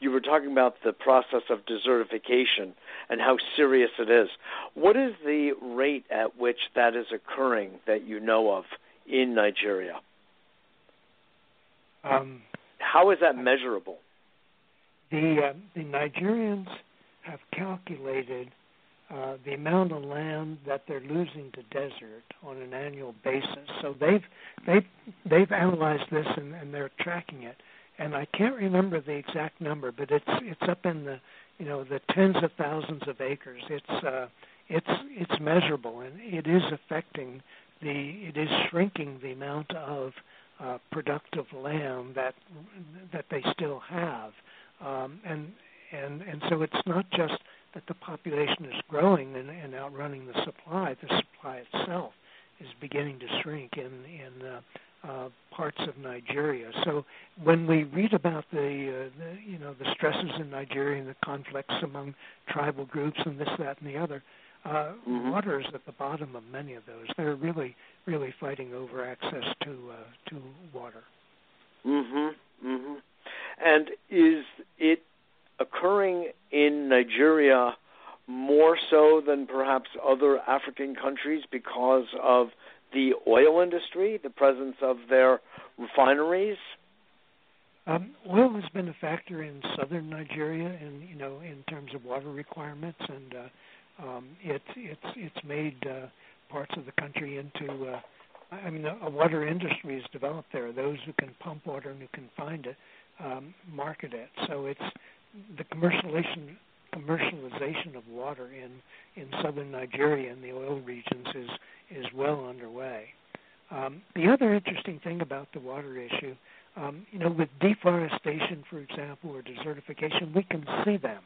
you were talking about the process of desertification and how serious it is. What is the rate at which that is occurring that you know of in Nigeria? Um, how is that measurable? The uh, the Nigerians have calculated uh, the amount of land that they're losing to desert on an annual basis. So they've they've they've analyzed this and, and they're tracking it. And I can't remember the exact number, but it's it's up in the you know the tens of thousands of acres. It's uh, it's it's measurable and it is affecting the it is shrinking the amount of uh, productive land that that they still have. Um, and and and so it's not just that the population is growing and, and outrunning the supply. The supply itself is beginning to shrink in in uh, uh, parts of Nigeria. So when we read about the, uh, the you know the stresses in Nigeria and the conflicts among tribal groups and this that and the other, uh, mm-hmm. water is at the bottom of many of those. They're really really fighting over access to uh, to water. Mhm. Mhm. And is it occurring in Nigeria more so than perhaps other African countries because of the oil industry, the presence of their refineries? Um, oil has been a factor in southern Nigeria, and you know, in terms of water requirements, and uh, um, it, it's it's made uh, parts of the country into. Uh, I mean, a, water industry is developed there. Those who can pump water and who can find it um, market it. So it's the commercialization commercialization of water in in southern Nigeria and the oil regions is is well underway. Um, the other interesting thing about the water issue, um, you know, with deforestation, for example, or desertification, we can see them.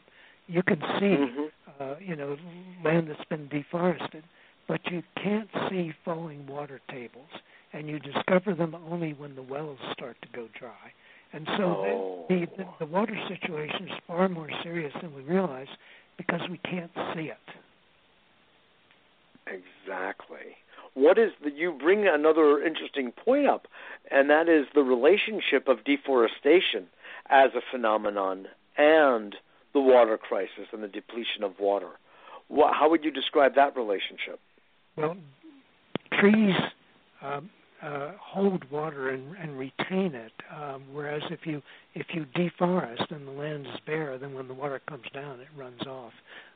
You can see, mm-hmm. uh, you know, land that's been deforested, but you can't see falling water tables, and you discover them only when the wells start to go dry. And so oh. the, the the water situation is far more serious than we realize because we can't see it. Exactly. what is the, you bring another interesting point up, and that is the relationship of deforestation as a phenomenon and the water crisis and the depletion of water. What, how would you describe that relationship? Well, trees um, uh, hold water and, and retain it, um, whereas if you if you deforest and the land is bare, then when the water comes down, it runs off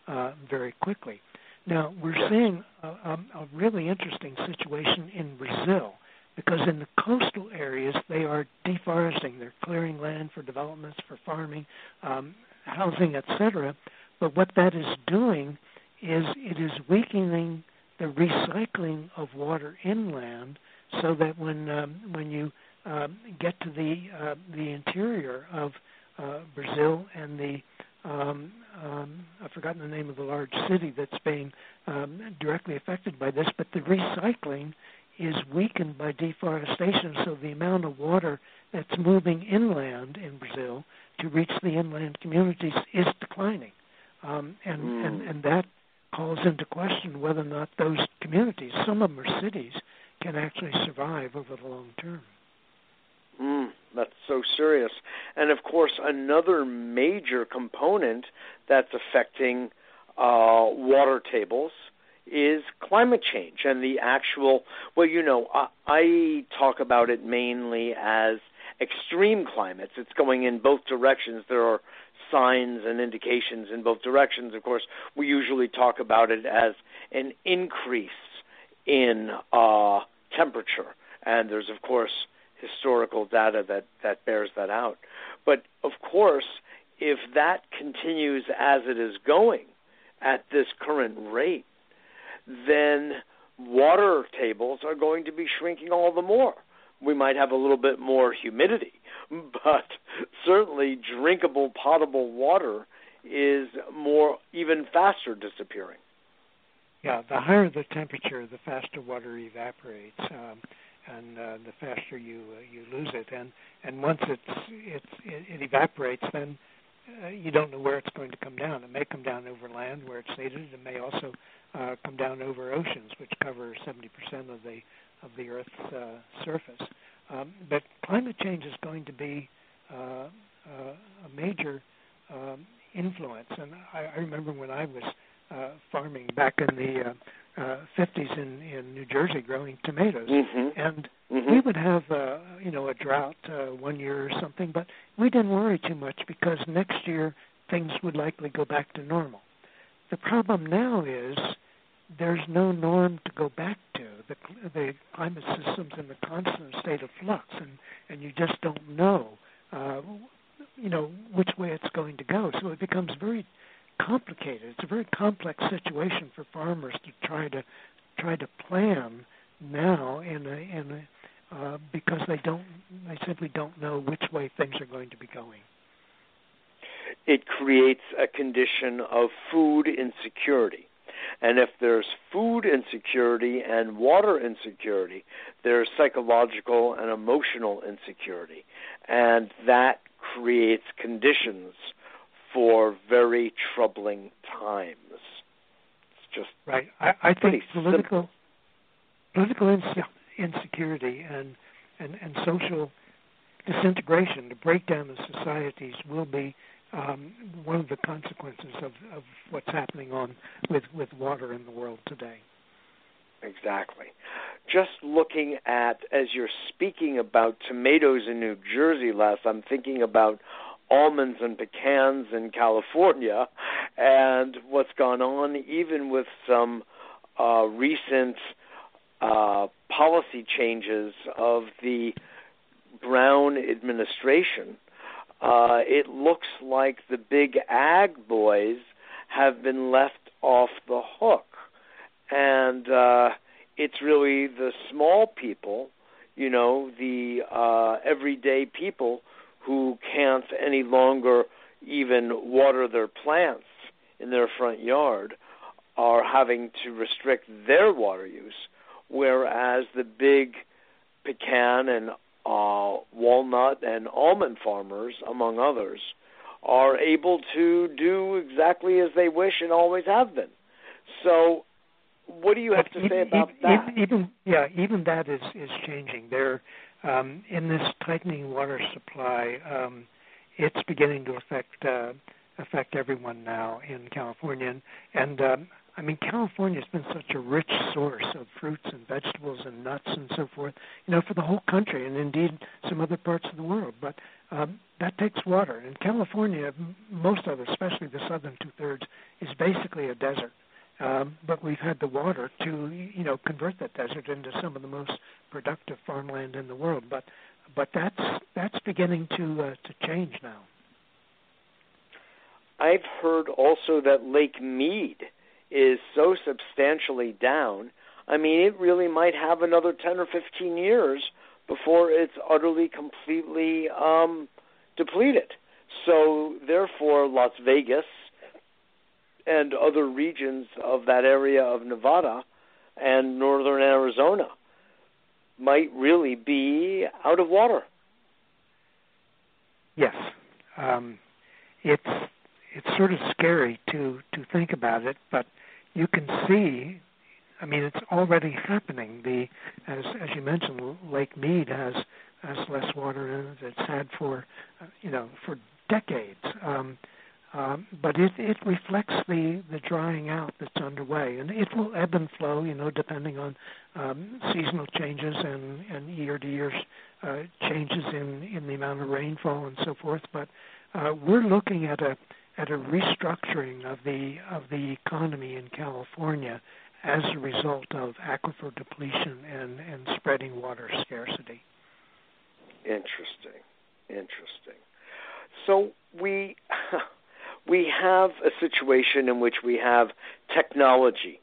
uh, very quickly. Now we're seeing a, a, a really interesting situation in Brazil because in the coastal areas they are deforesting, they're clearing land for developments, for farming, um, housing, etc. But what that is doing is it is weakening the recycling of water inland, so that when um, when you um, get to the uh, the interior of uh, Brazil and the um, um, I've forgotten the name of the large city that's being um, directly affected by this, but the recycling is weakened by deforestation, so the amount of water that's moving inland in Brazil to reach the inland communities is declining, um, and, mm. and and that calls into question whether or not those communities, some of them are cities, can actually survive over the long term. Mm, that's so serious. And of course, another major component that's affecting uh, water tables is climate change and the actual, well, you know, I, I talk about it mainly as extreme climates. It's going in both directions. There are signs and indications in both directions. Of course, we usually talk about it as an increase in uh, temperature, and there's of course historical data that that bears that out. But of course, if that continues as it is going at this current rate, then water tables are going to be shrinking all the more. We might have a little bit more humidity, but certainly drinkable potable water is more even faster disappearing. Yeah, the higher the temperature, the faster water evaporates, um, and uh, the faster you uh, you lose it. And and once it's it's it, it evaporates, then uh, you don't know where it's going to come down. It may come down over land where it's needed. It may also uh, come down over oceans, which cover 70% of the of the Earth's uh, surface. Um, but climate change is going to be uh, uh, a major um, influence. And I, I remember when I was farming back in the uh, uh, 50s in, in New Jersey, growing tomatoes, mm-hmm. and mm-hmm. we would have uh, you know a drought uh, one year or something, but we didn't worry too much because next year things would likely go back to normal. The problem now is there's no norm to go back to. The, the climate system's in a constant state of flux, and and you just don't know, uh, you know, which way it's going to go. So it becomes very complicated. It's a very complex situation for farmers to try to try to plan now in a, in a, uh, because they don't they simply don't know which way things are going to be going. It creates a condition of food insecurity. And if there's food insecurity and water insecurity, there's psychological and emotional insecurity. And that creates conditions for very troubling times. It's just right. I, I think political political inse- insecurity and, and and social disintegration, the breakdown of societies, will be um, one of the consequences of, of what's happening on with with water in the world today. Exactly. Just looking at as you're speaking about tomatoes in New Jersey, Les, I'm thinking about almonds and pecans in California, and what's gone on, even with some uh, recent uh, policy changes of the Brown administration. Uh, it looks like the big ag boys have been left off the hook, and uh, it's really the small people, you know, the uh, everyday people who can't any longer even water their plants in their front yard are having to restrict their water use, whereas the big pecan and uh, walnut and almond farmers, among others, are able to do exactly as they wish and always have been. So what do you have to say about even, that? Even yeah, even that is is changing. There, um, in this tightening water supply, um, it's beginning to affect uh, affect everyone now in California, and, um, I mean, California has been such a rich source of fruits and vegetables and nuts and so forth, you know, for the whole country and indeed some other parts of the world. But um, that takes water. And California, most of it, especially the southern two thirds, is basically a desert. Um, but we've had the water to, you know, convert that desert into some of the most productive farmland in the world. But, but that's that's beginning to uh, to change now. I've heard also that Lake Mead is so substantially down. I mean, it really might have another 10 or 15 years before it's utterly, completely um, depleted. So, therefore, Las Vegas and other regions of that area of Nevada and northern Arizona might really be out of water. Yes, um, it's it's sort of scary to to think about it, but you can see I mean it's already happening. The as as you mentioned, Lake Mead has has less water in it. It's had for uh, you know for decades. Um, um, but it, it reflects the, the drying out that's underway, and it will ebb and flow, you know, depending on um, seasonal changes and, and year to year uh, changes in, in the amount of rainfall and so forth. But uh, we're looking at a at a restructuring of the of the economy in California as a result of aquifer depletion and, and spreading water scarcity. Interesting, interesting. So we we have a situation in which we have technology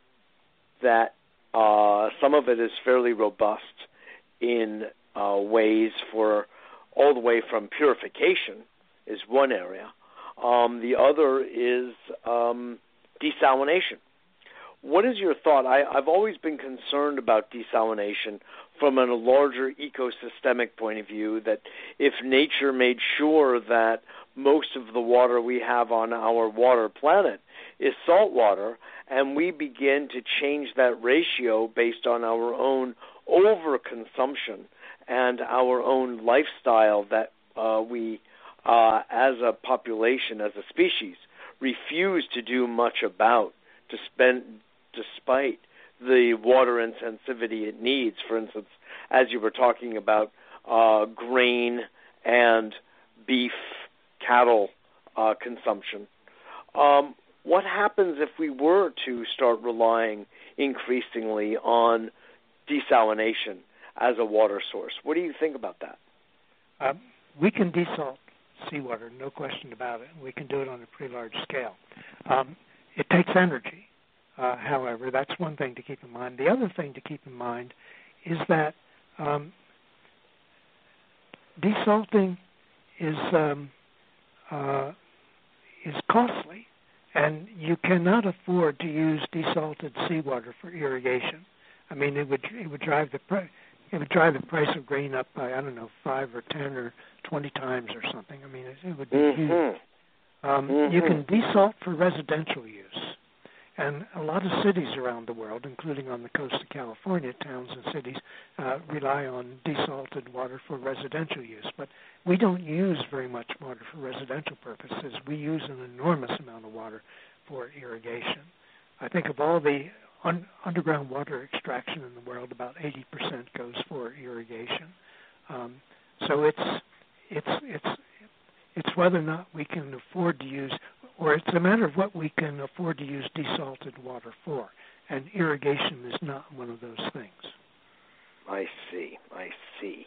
that uh, some of it is fairly robust in uh, ways for all the way from purification is one area um, the other is um, desalination. What is your thought? I, I've always been concerned about desalination from a larger ecosystemic point of view. That if nature made sure that most of the water we have on our water planet is salt water, and we begin to change that ratio based on our own overconsumption and our own lifestyle that uh, we uh, as a population, as a species, refuse to do much about, to spend, despite the water intensivity it needs. For instance, as you were talking about uh, grain and beef, cattle uh, consumption. Um, what happens if we were to start relying increasingly on desalination as a water source? What do you think about that? Um, we can desalt seawater, no question about it. We can do it on a pretty large scale. Um, it takes energy, uh, however, that's one thing to keep in mind. The other thing to keep in mind is that um, desalting is um, uh, is costly, and you cannot afford to use desalted seawater for irrigation. I mean, it would it would drive the price it would drive the price of grain up by I don't know five or ten or twenty times or something. I mean, it, it would be mm-hmm. huge. Um, mm-hmm. You can desalt for residential use, and a lot of cities around the world, including on the coast of California, towns and cities uh, rely on desalted water for residential use. But we don't use very much water for residential purposes. We use an enormous amount of water for irrigation. I think of all the un- underground water extraction in the world, about 80% goes for irrigation. Um, so it's it's it's it's whether or not we can afford to use, or it's a matter of what we can afford to use desalted water for, and irrigation is not one of those things. I see. I see.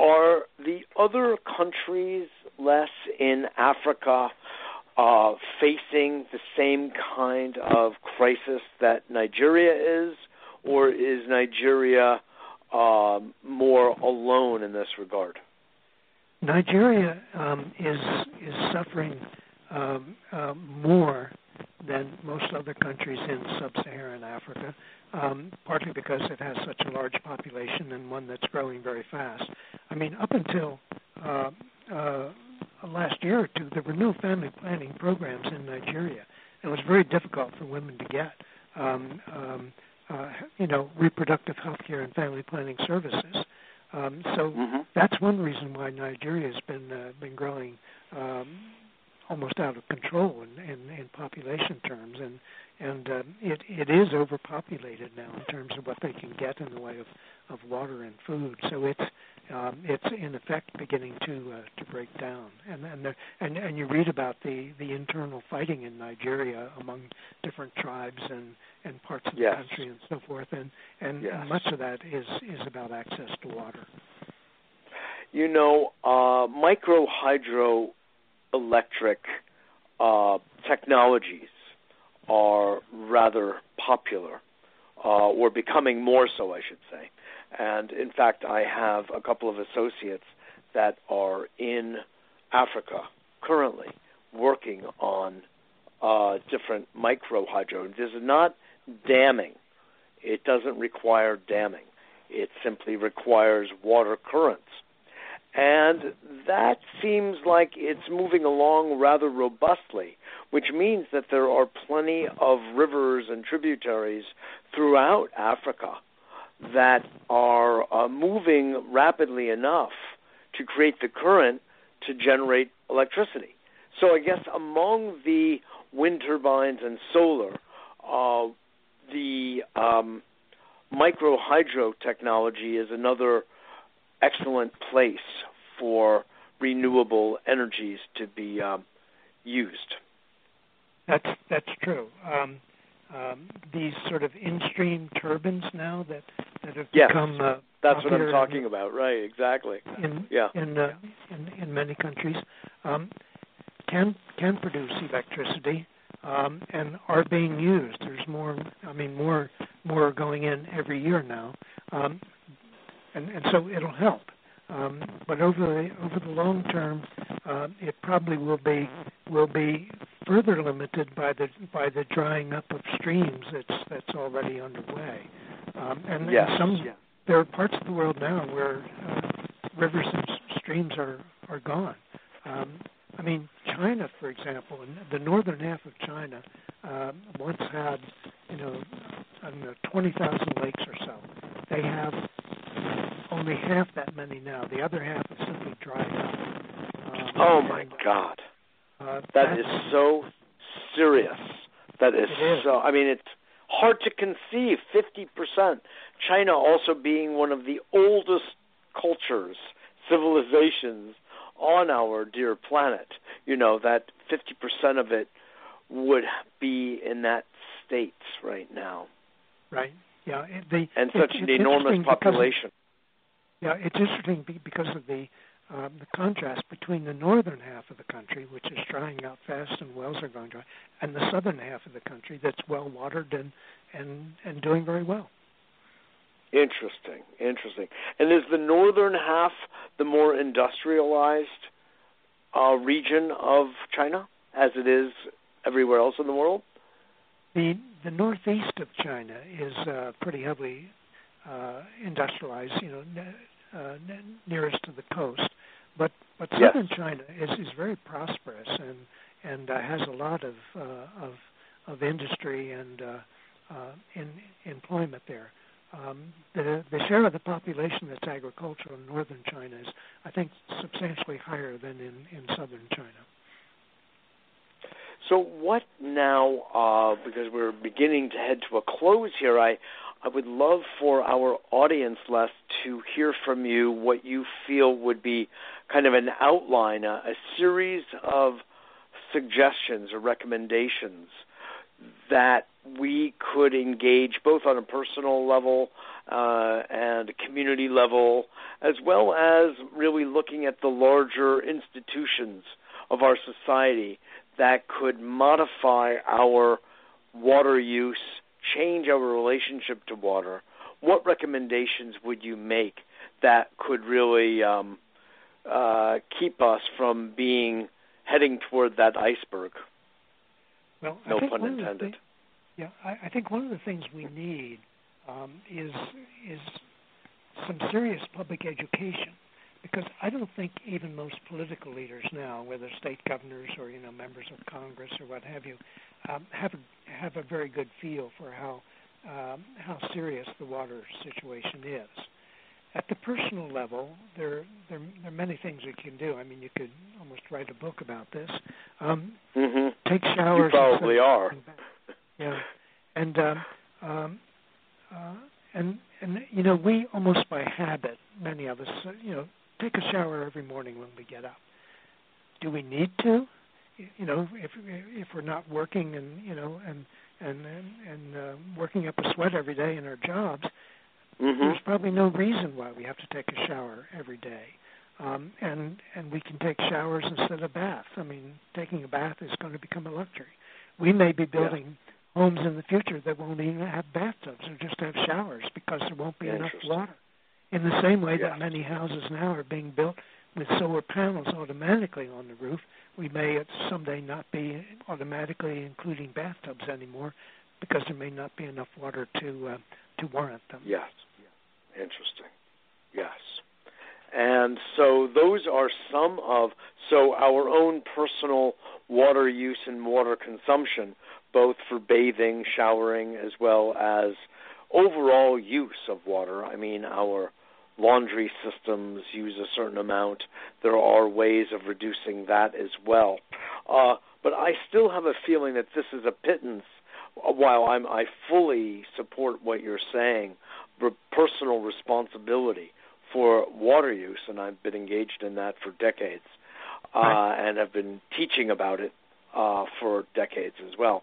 Are the other countries less in Africa uh, facing the same kind of crisis that Nigeria is, or is Nigeria uh, more alone in this regard? Nigeria um, is is suffering um, uh, more than most other countries in sub-Saharan Africa, um, partly because it has such a large population and one that's growing very fast. I mean, up until uh, uh, last year or two, there were no family planning programs in Nigeria. It was very difficult for women to get um, um, uh, you know, reproductive health care and family planning services. Um, so mm-hmm. that's one reason why Nigeria has been uh, been growing um, almost out of control in, in, in population terms, and and um, it it is overpopulated now in terms of what they can get in the way of of water and food. So it's um, it's in effect beginning to uh, to break down. And and, the, and and you read about the the internal fighting in Nigeria among different tribes and and parts of yes. the country and so forth. And and, yes. much of that is is about access to water. You know, uh, micro hydroelectric uh, technologies are rather popular, uh, or becoming more so, I should say. And in fact, I have a couple of associates that are in Africa currently working on uh, different micro hydro. This is not damming. It doesn't require damming. It simply requires water currents. And that seems like it's moving along rather robustly, which means that there are plenty of rivers and tributaries throughout Africa that are uh, moving rapidly enough to create the current to generate electricity. So I guess among the wind turbines and solar, uh, the um, micro hydro technology is another excellent place for renewable energies to be um, used. That's that's true. Um, um, these sort of in-stream turbines now that that have yes, become uh, that's what I'm in, talking about. Right, exactly. In yeah. in uh, in, in many countries um, can can produce electricity um, and are being used. There's more. I mean, more more going in every year now, um, and and so it'll help. Um, but over the over the long term, uh, it probably will be will be further limited by the by the drying up of streams that's that's already underway. Um, and, yes. some yeah. there are parts of the world now where uh, rivers and streams are are gone. Um, I mean, China, for example, in the northern half of China, uh, once had, you know, I don't know, 20,000 lakes or so. They have only half that many now. The other half is simply dried up. Um, oh my and, God, uh, that is so serious. That is, is. so. I mean, it's hard to conceive. Fifty percent. China also being one of the oldest cultures, civilizations on our dear planet. You know that fifty percent of it would be in that state right now. Right. Yeah. It, and it, such an enormous population. Yeah, it's interesting because of the um, the contrast between the northern half of the country, which is drying out fast and wells are going dry, and the southern half of the country that's well watered and and and doing very well. Interesting, interesting. And is the northern half the more industrialized uh, region of China, as it is everywhere else in the world? The the northeast of China is uh, pretty heavily uh, industrialized, you know, uh, nearest to the coast. But but southern yes. China is is very prosperous and and uh, has a lot of uh, of of industry and uh, uh, in employment there. Um, the the share of the population that's agricultural in northern China is, I think, substantially higher than in in southern China. So what now? Uh, because we're beginning to head to a close here, I I would love for our audience, Les, to hear from you what you feel would be kind of an outline, a, a series of suggestions or recommendations that we could engage both on a personal level uh, and community level, as well as really looking at the larger institutions of our society that could modify our water use change our relationship to water, what recommendations would you make that could really um, uh, keep us from being heading toward that iceberg? Well, no pun intended. yeah, I, I, think one of the things we need um, is is some serious public education because I don't think even most political leaders now, whether state governors or you know members of Congress or what have you, um, have a, have a very good feel for how um, how serious the water situation is. At the personal level, there, there there are many things we can do. I mean, you could almost write a book about this. Um, mm-hmm. Take showers. You probably are. Yeah, and um, um, uh, and and you know we almost by habit, many of us, you know, take a shower every morning when we get up. Do we need to? You know, if if we're not working and you know and and and, and uh, working up a sweat every day in our jobs, mm-hmm. there's probably no reason why we have to take a shower every day. Um, and and we can take showers instead of baths. I mean, taking a bath is going to become a luxury. We may be building yeah. homes in the future that won't even have bathtubs or just have showers because there won't be enough water. In the same way yeah. that many houses now are being built with solar panels automatically on the roof, we may someday not be automatically including bathtubs anymore because there may not be enough water to uh, to warrant them. Yes. Interesting. Yes. And so those are some of so our own personal water use and water consumption, both for bathing, showering, as well as overall use of water. I mean, our laundry systems use a certain amount. There are ways of reducing that as well. Uh, but I still have a feeling that this is a pittance. While I'm, I fully support what you're saying, personal responsibility for water use, and I've been engaged in that for decades, uh, right. and have been teaching about it uh, for decades as well.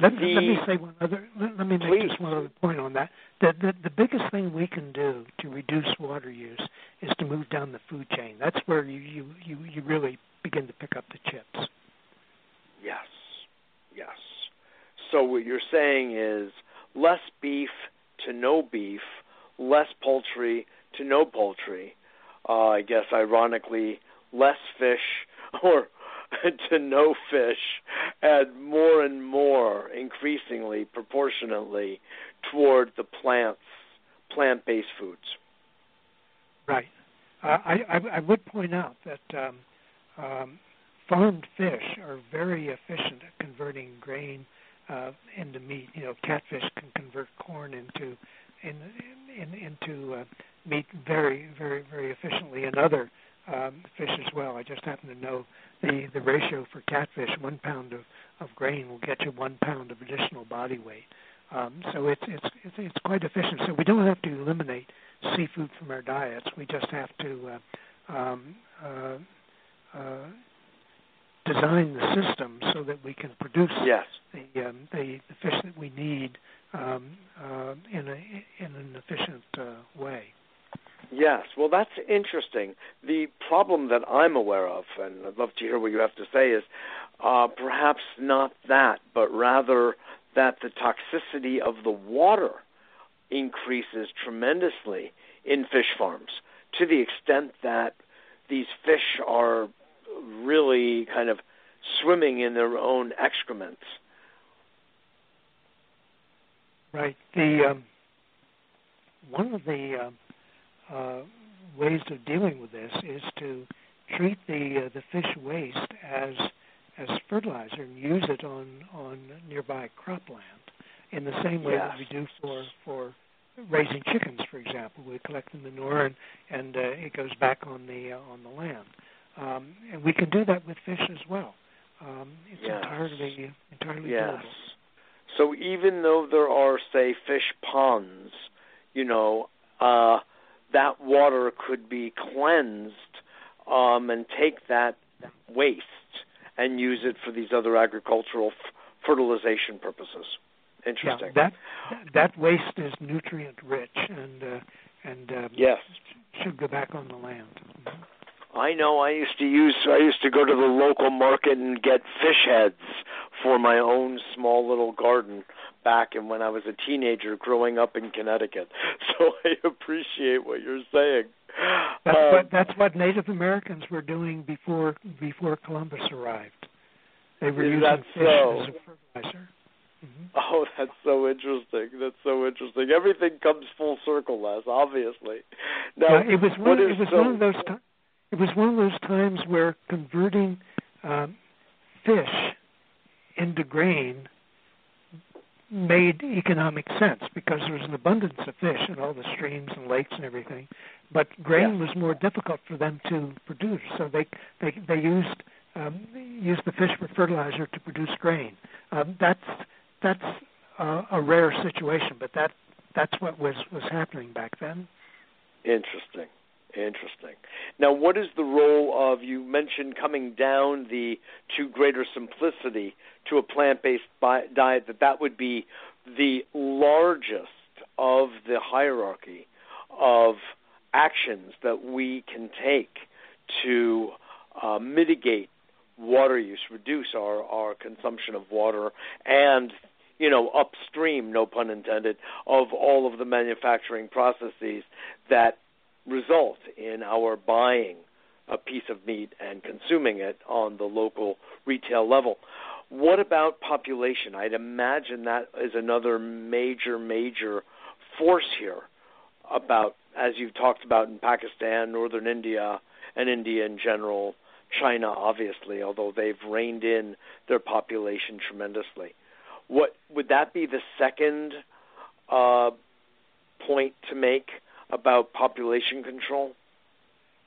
Let, the, let, me say one other. Let, let me make please. just one other point on that. The, the the biggest thing we can do to reduce water use is to move down the food chain. That's where you you you, you really begin to pick up the chips. Yes, yes. So what you're saying is less beef to no beef, less poultry to no poultry. Uh, I guess ironically, less fish or to no fish, and more and more, increasingly, proportionately, toward the plants, plant-based foods. Right. Uh, I, I, I would point out that um, um, farmed fish are very efficient at converting grain uh, into meat. You know, catfish can convert corn into in, in, into uh, meat very, very, very efficiently, and other um, fish as well. I just happen to know the the ratio for catfish. One pound of of grain will get you one pound of additional body weight. Um, so it's, it's it's it's quite efficient. So we don't have to eliminate seafood from our diets. We just have to uh, um, uh, uh, design the system so that we can produce yes. the, um, the the fish that we need um, uh, in a in an efficient uh, way. Yes, well, that's interesting. The problem that I'm aware of, and I'd love to hear what you have to say, is uh, perhaps not that, but rather that the toxicity of the water increases tremendously in fish farms to the extent that these fish are really kind of swimming in their own excrements. Right. The um, one of the uh, uh, ways of dealing with this is to treat the uh, the fish waste as as fertilizer and use it on on nearby cropland in the same way yes. that we do for for raising chickens, for example. We collect the manure and and uh, it goes back on the uh, on the land, um, and we can do that with fish as well. Um, it's yes. entirely entirely yes. doable. So even though there are, say, fish ponds, you know, uh, that water could be cleansed um, and take that waste and use it for these other agricultural f- fertilization purposes. Interesting. Yeah, that that waste is nutrient rich and uh, and um, yes. should go back on the land. Mm-hmm. I know. I used to use. I used to go to the local market and get fish heads for my own small little garden back and when I was a teenager growing up in Connecticut. So I appreciate what you're saying. That's um, what that's what Native Americans were doing before before Columbus arrived. They were using that fish so? as a fertilizer. Mm-hmm. Oh, that's so interesting. That's so interesting. Everything comes full circle, Les. Obviously. Now, yeah, it was one. It was so, one of those. T- it was one of those times where converting um, fish into grain made economic sense because there was an abundance of fish in all the streams and lakes and everything. But grain yeah. was more difficult for them to produce, so they they they used um, used the fish for fertilizer to produce grain. Um, that's that's uh, a rare situation, but that that's what was was happening back then. Interesting. Interesting. Now, what is the role of you mentioned coming down the to greater simplicity to a plant-based diet? That that would be the largest of the hierarchy of actions that we can take to uh, mitigate water use, reduce our our consumption of water, and you know upstream, no pun intended, of all of the manufacturing processes that result in our buying a piece of meat and consuming it on the local retail level. What about population? I'd imagine that is another major, major force here about, as you've talked about in Pakistan, northern India, and India in general, China, obviously, although they've reined in their population tremendously. What would that be the second uh, point to make about population control?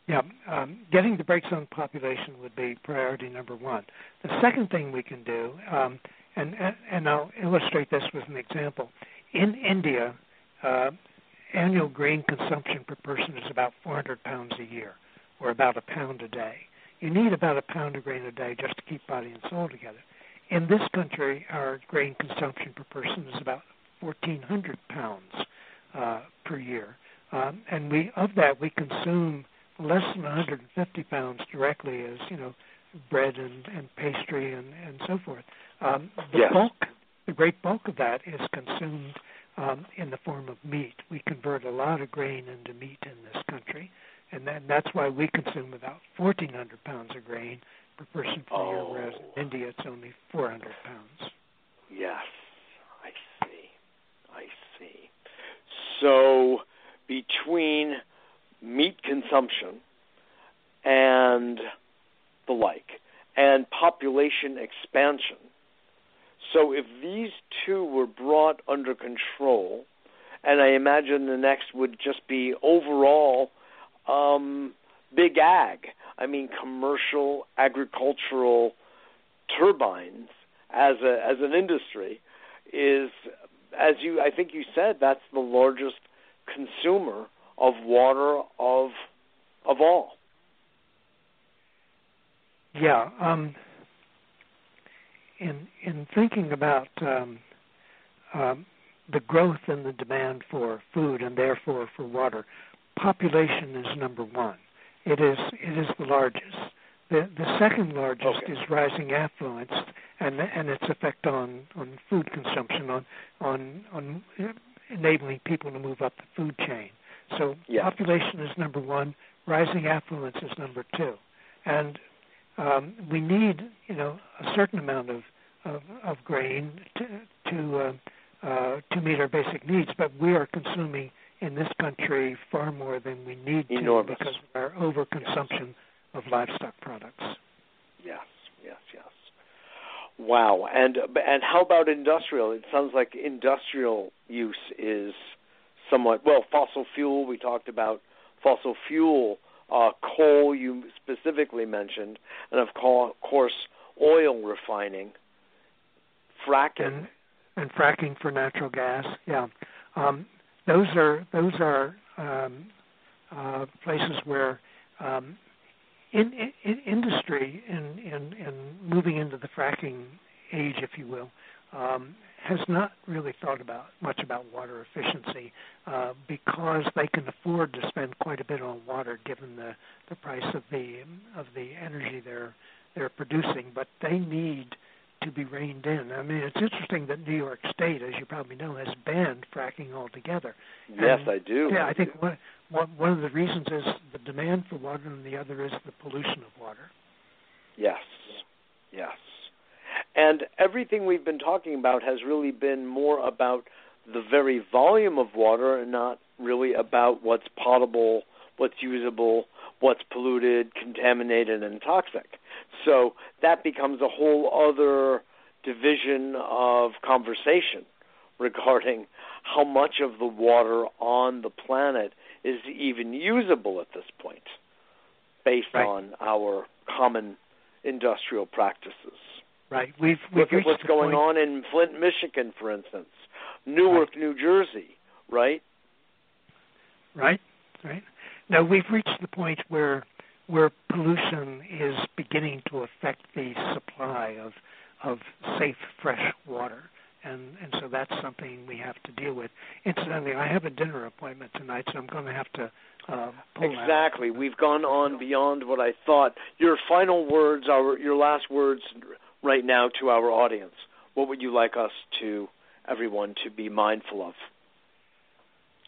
Yeah, um, getting the brakes on population would be priority number one. The second thing we can do, um, and, and I'll illustrate this with an example. In India, uh, annual grain consumption per person is about 400 pounds a year, or about a pound a day. You need about a pound of grain a day just to keep body and soul together. In this country, our grain consumption per person is about 1,400 pounds uh, per year. Um, and we of that we consume less than 150 pounds directly as you know bread and, and pastry and, and so forth. Um, the yes. bulk, the great bulk of that is consumed um, in the form of meat. We convert a lot of grain into meat in this country, and then that's why we consume about 1,400 pounds of grain per person per oh. year, whereas in India it's only 400 pounds. Yes, I see. I see. So between meat consumption and the like, and population expansion. So, if these two were brought under control, and I imagine the next would just be overall um, big ag. I mean, commercial agricultural turbines as a as an industry is, as you I think you said, that's the largest consumer of water of of all. Yeah. Um, in in thinking about um, um, the growth in the demand for food and therefore for water, population is number one. It is it is the largest. The the second largest okay. is rising affluence and and its effect on on food consumption on on on enabling people to move up the food chain. So yes. population is number one, rising affluence is number two, and um, we need you know a certain amount of of, of grain to to uh, uh, to meet our basic needs, but we are consuming in this country far more than we need Enormous. to because of our overconsumption yes. of livestock products. Yes, yes, yes. Wow. And and how about industrial? It sounds like industrial use is somewhat well fossil fuel. We talked about fossil fuel, uh, coal. You specifically mentioned, and of course oil refining, fracking, and, and fracking for natural gas. Yeah, um, those are those are um, uh, places where um, in, in industry in, in, in moving into the fracking age, if you will, um, has not really thought about much about water efficiency uh, because they can afford to spend quite a bit on water given the, the price of the of the energy they're they're producing. But they need to be reined in. I mean, it's interesting that New York State, as you probably know, has banned fracking altogether. Yes, and, I do. Yeah, I, I think do. one, one of the reasons is the demand for water, and the other is the pollution of water. Yes, yes. And everything we've been talking about has really been more about the very volume of water and not really about what's potable, what's usable, what's polluted, contaminated, and toxic. So that becomes a whole other division of conversation regarding how much of the water on the planet is even usable at this point based right. on our common industrial practices. Right. We've, we've Look at what's going point. on in Flint, Michigan, for instance, Newark, right. New Jersey, right? Right. Right. Now we've reached the point where where pollution is beginning to affect the supply of of safe fresh water and and so that's something we have to deal with. Incidentally, I have a dinner appointment tonight, so I'm going to have to uh, pull exactly. Out. We've gone on beyond what I thought. Your final words, our your last words, right now to our audience. What would you like us to everyone to be mindful of?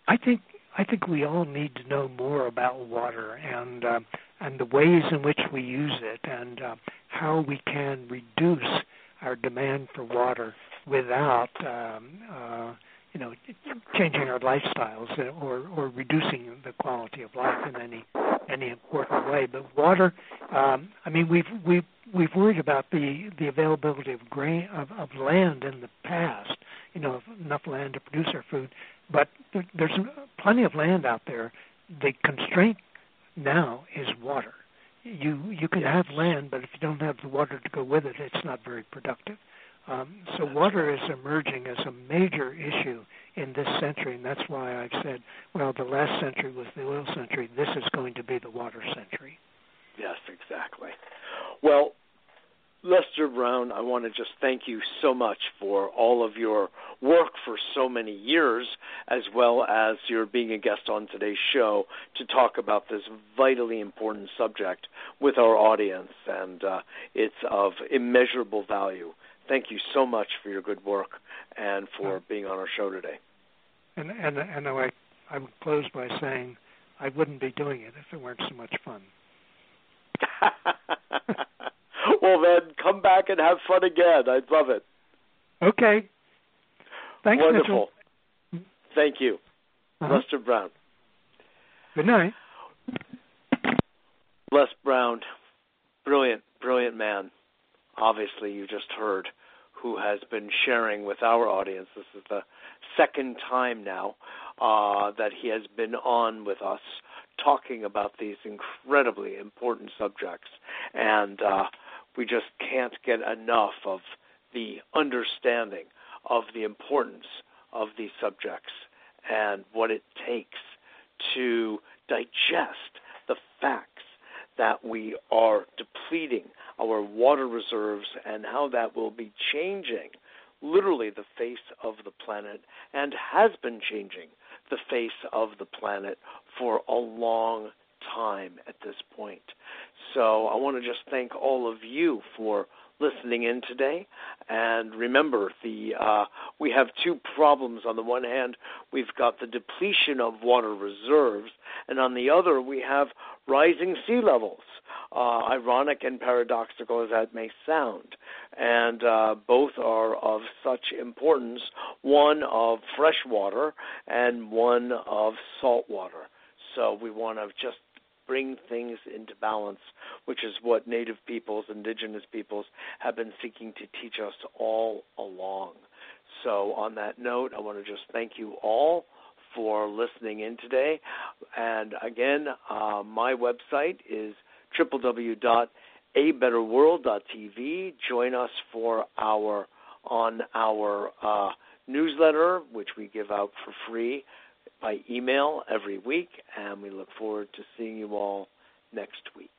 I think I think we all need to know more about water and uh, and the ways in which we use it and uh, how we can reduce our demand for water without um, uh, you know changing our lifestyles or or reducing the quality of life in any any important way. But water, um, I mean, we've we've we've worried about the the availability of grain of, of land in the past. You know, enough land to produce our food, but there, there's plenty of land out there. The constraint now is water. You you can have land, but if you don't have the water to go with it, it's not very productive. Um, so water is emerging as a major issue in this century, and that's why I've said, well, the last century was the oil century. This is going to be the water century. Yes, exactly. Well, Lester Brown, I want to just thank you so much for all of your work for so many years, as well as your being a guest on today's show to talk about this vitally important subject with our audience, and uh, it's of immeasurable value. Thank you so much for your good work and for being on our show today. And and and I I would close by saying I wouldn't be doing it if it weren't so much fun. well, then come back and have fun again. I'd love it. Okay. Thanks, Wonderful. Mitchell. Thank you, uh-huh. Lester Brown. Good night. Les Brown, brilliant, brilliant man. Obviously, you just heard who has been sharing with our audience. This is the second time now uh, that he has been on with us talking about these incredibly important subjects. And uh, we just can't get enough of the understanding of the importance of these subjects and what it takes to digest the facts that we are depleting our water reserves and how that will be changing literally the face of the planet and has been changing the face of the planet for a long time at this point. So I want to just thank all of you for listening in today. And remember, the uh, we have two problems. On the one hand, we've got the depletion of water reserves, and on the other, we have rising sea levels. Uh, ironic and paradoxical as that may sound, and uh, both are of such importance. One of fresh water, and one of salt water. So we want to just bring things into balance, which is what Native peoples, Indigenous peoples have been seeking to teach us all along. So, on that note, I want to just thank you all for listening in today. And again, uh, my website is www.abetterworld.tv. Join us for our on our uh, newsletter, which we give out for free by email every week, and we look forward to seeing you all next week.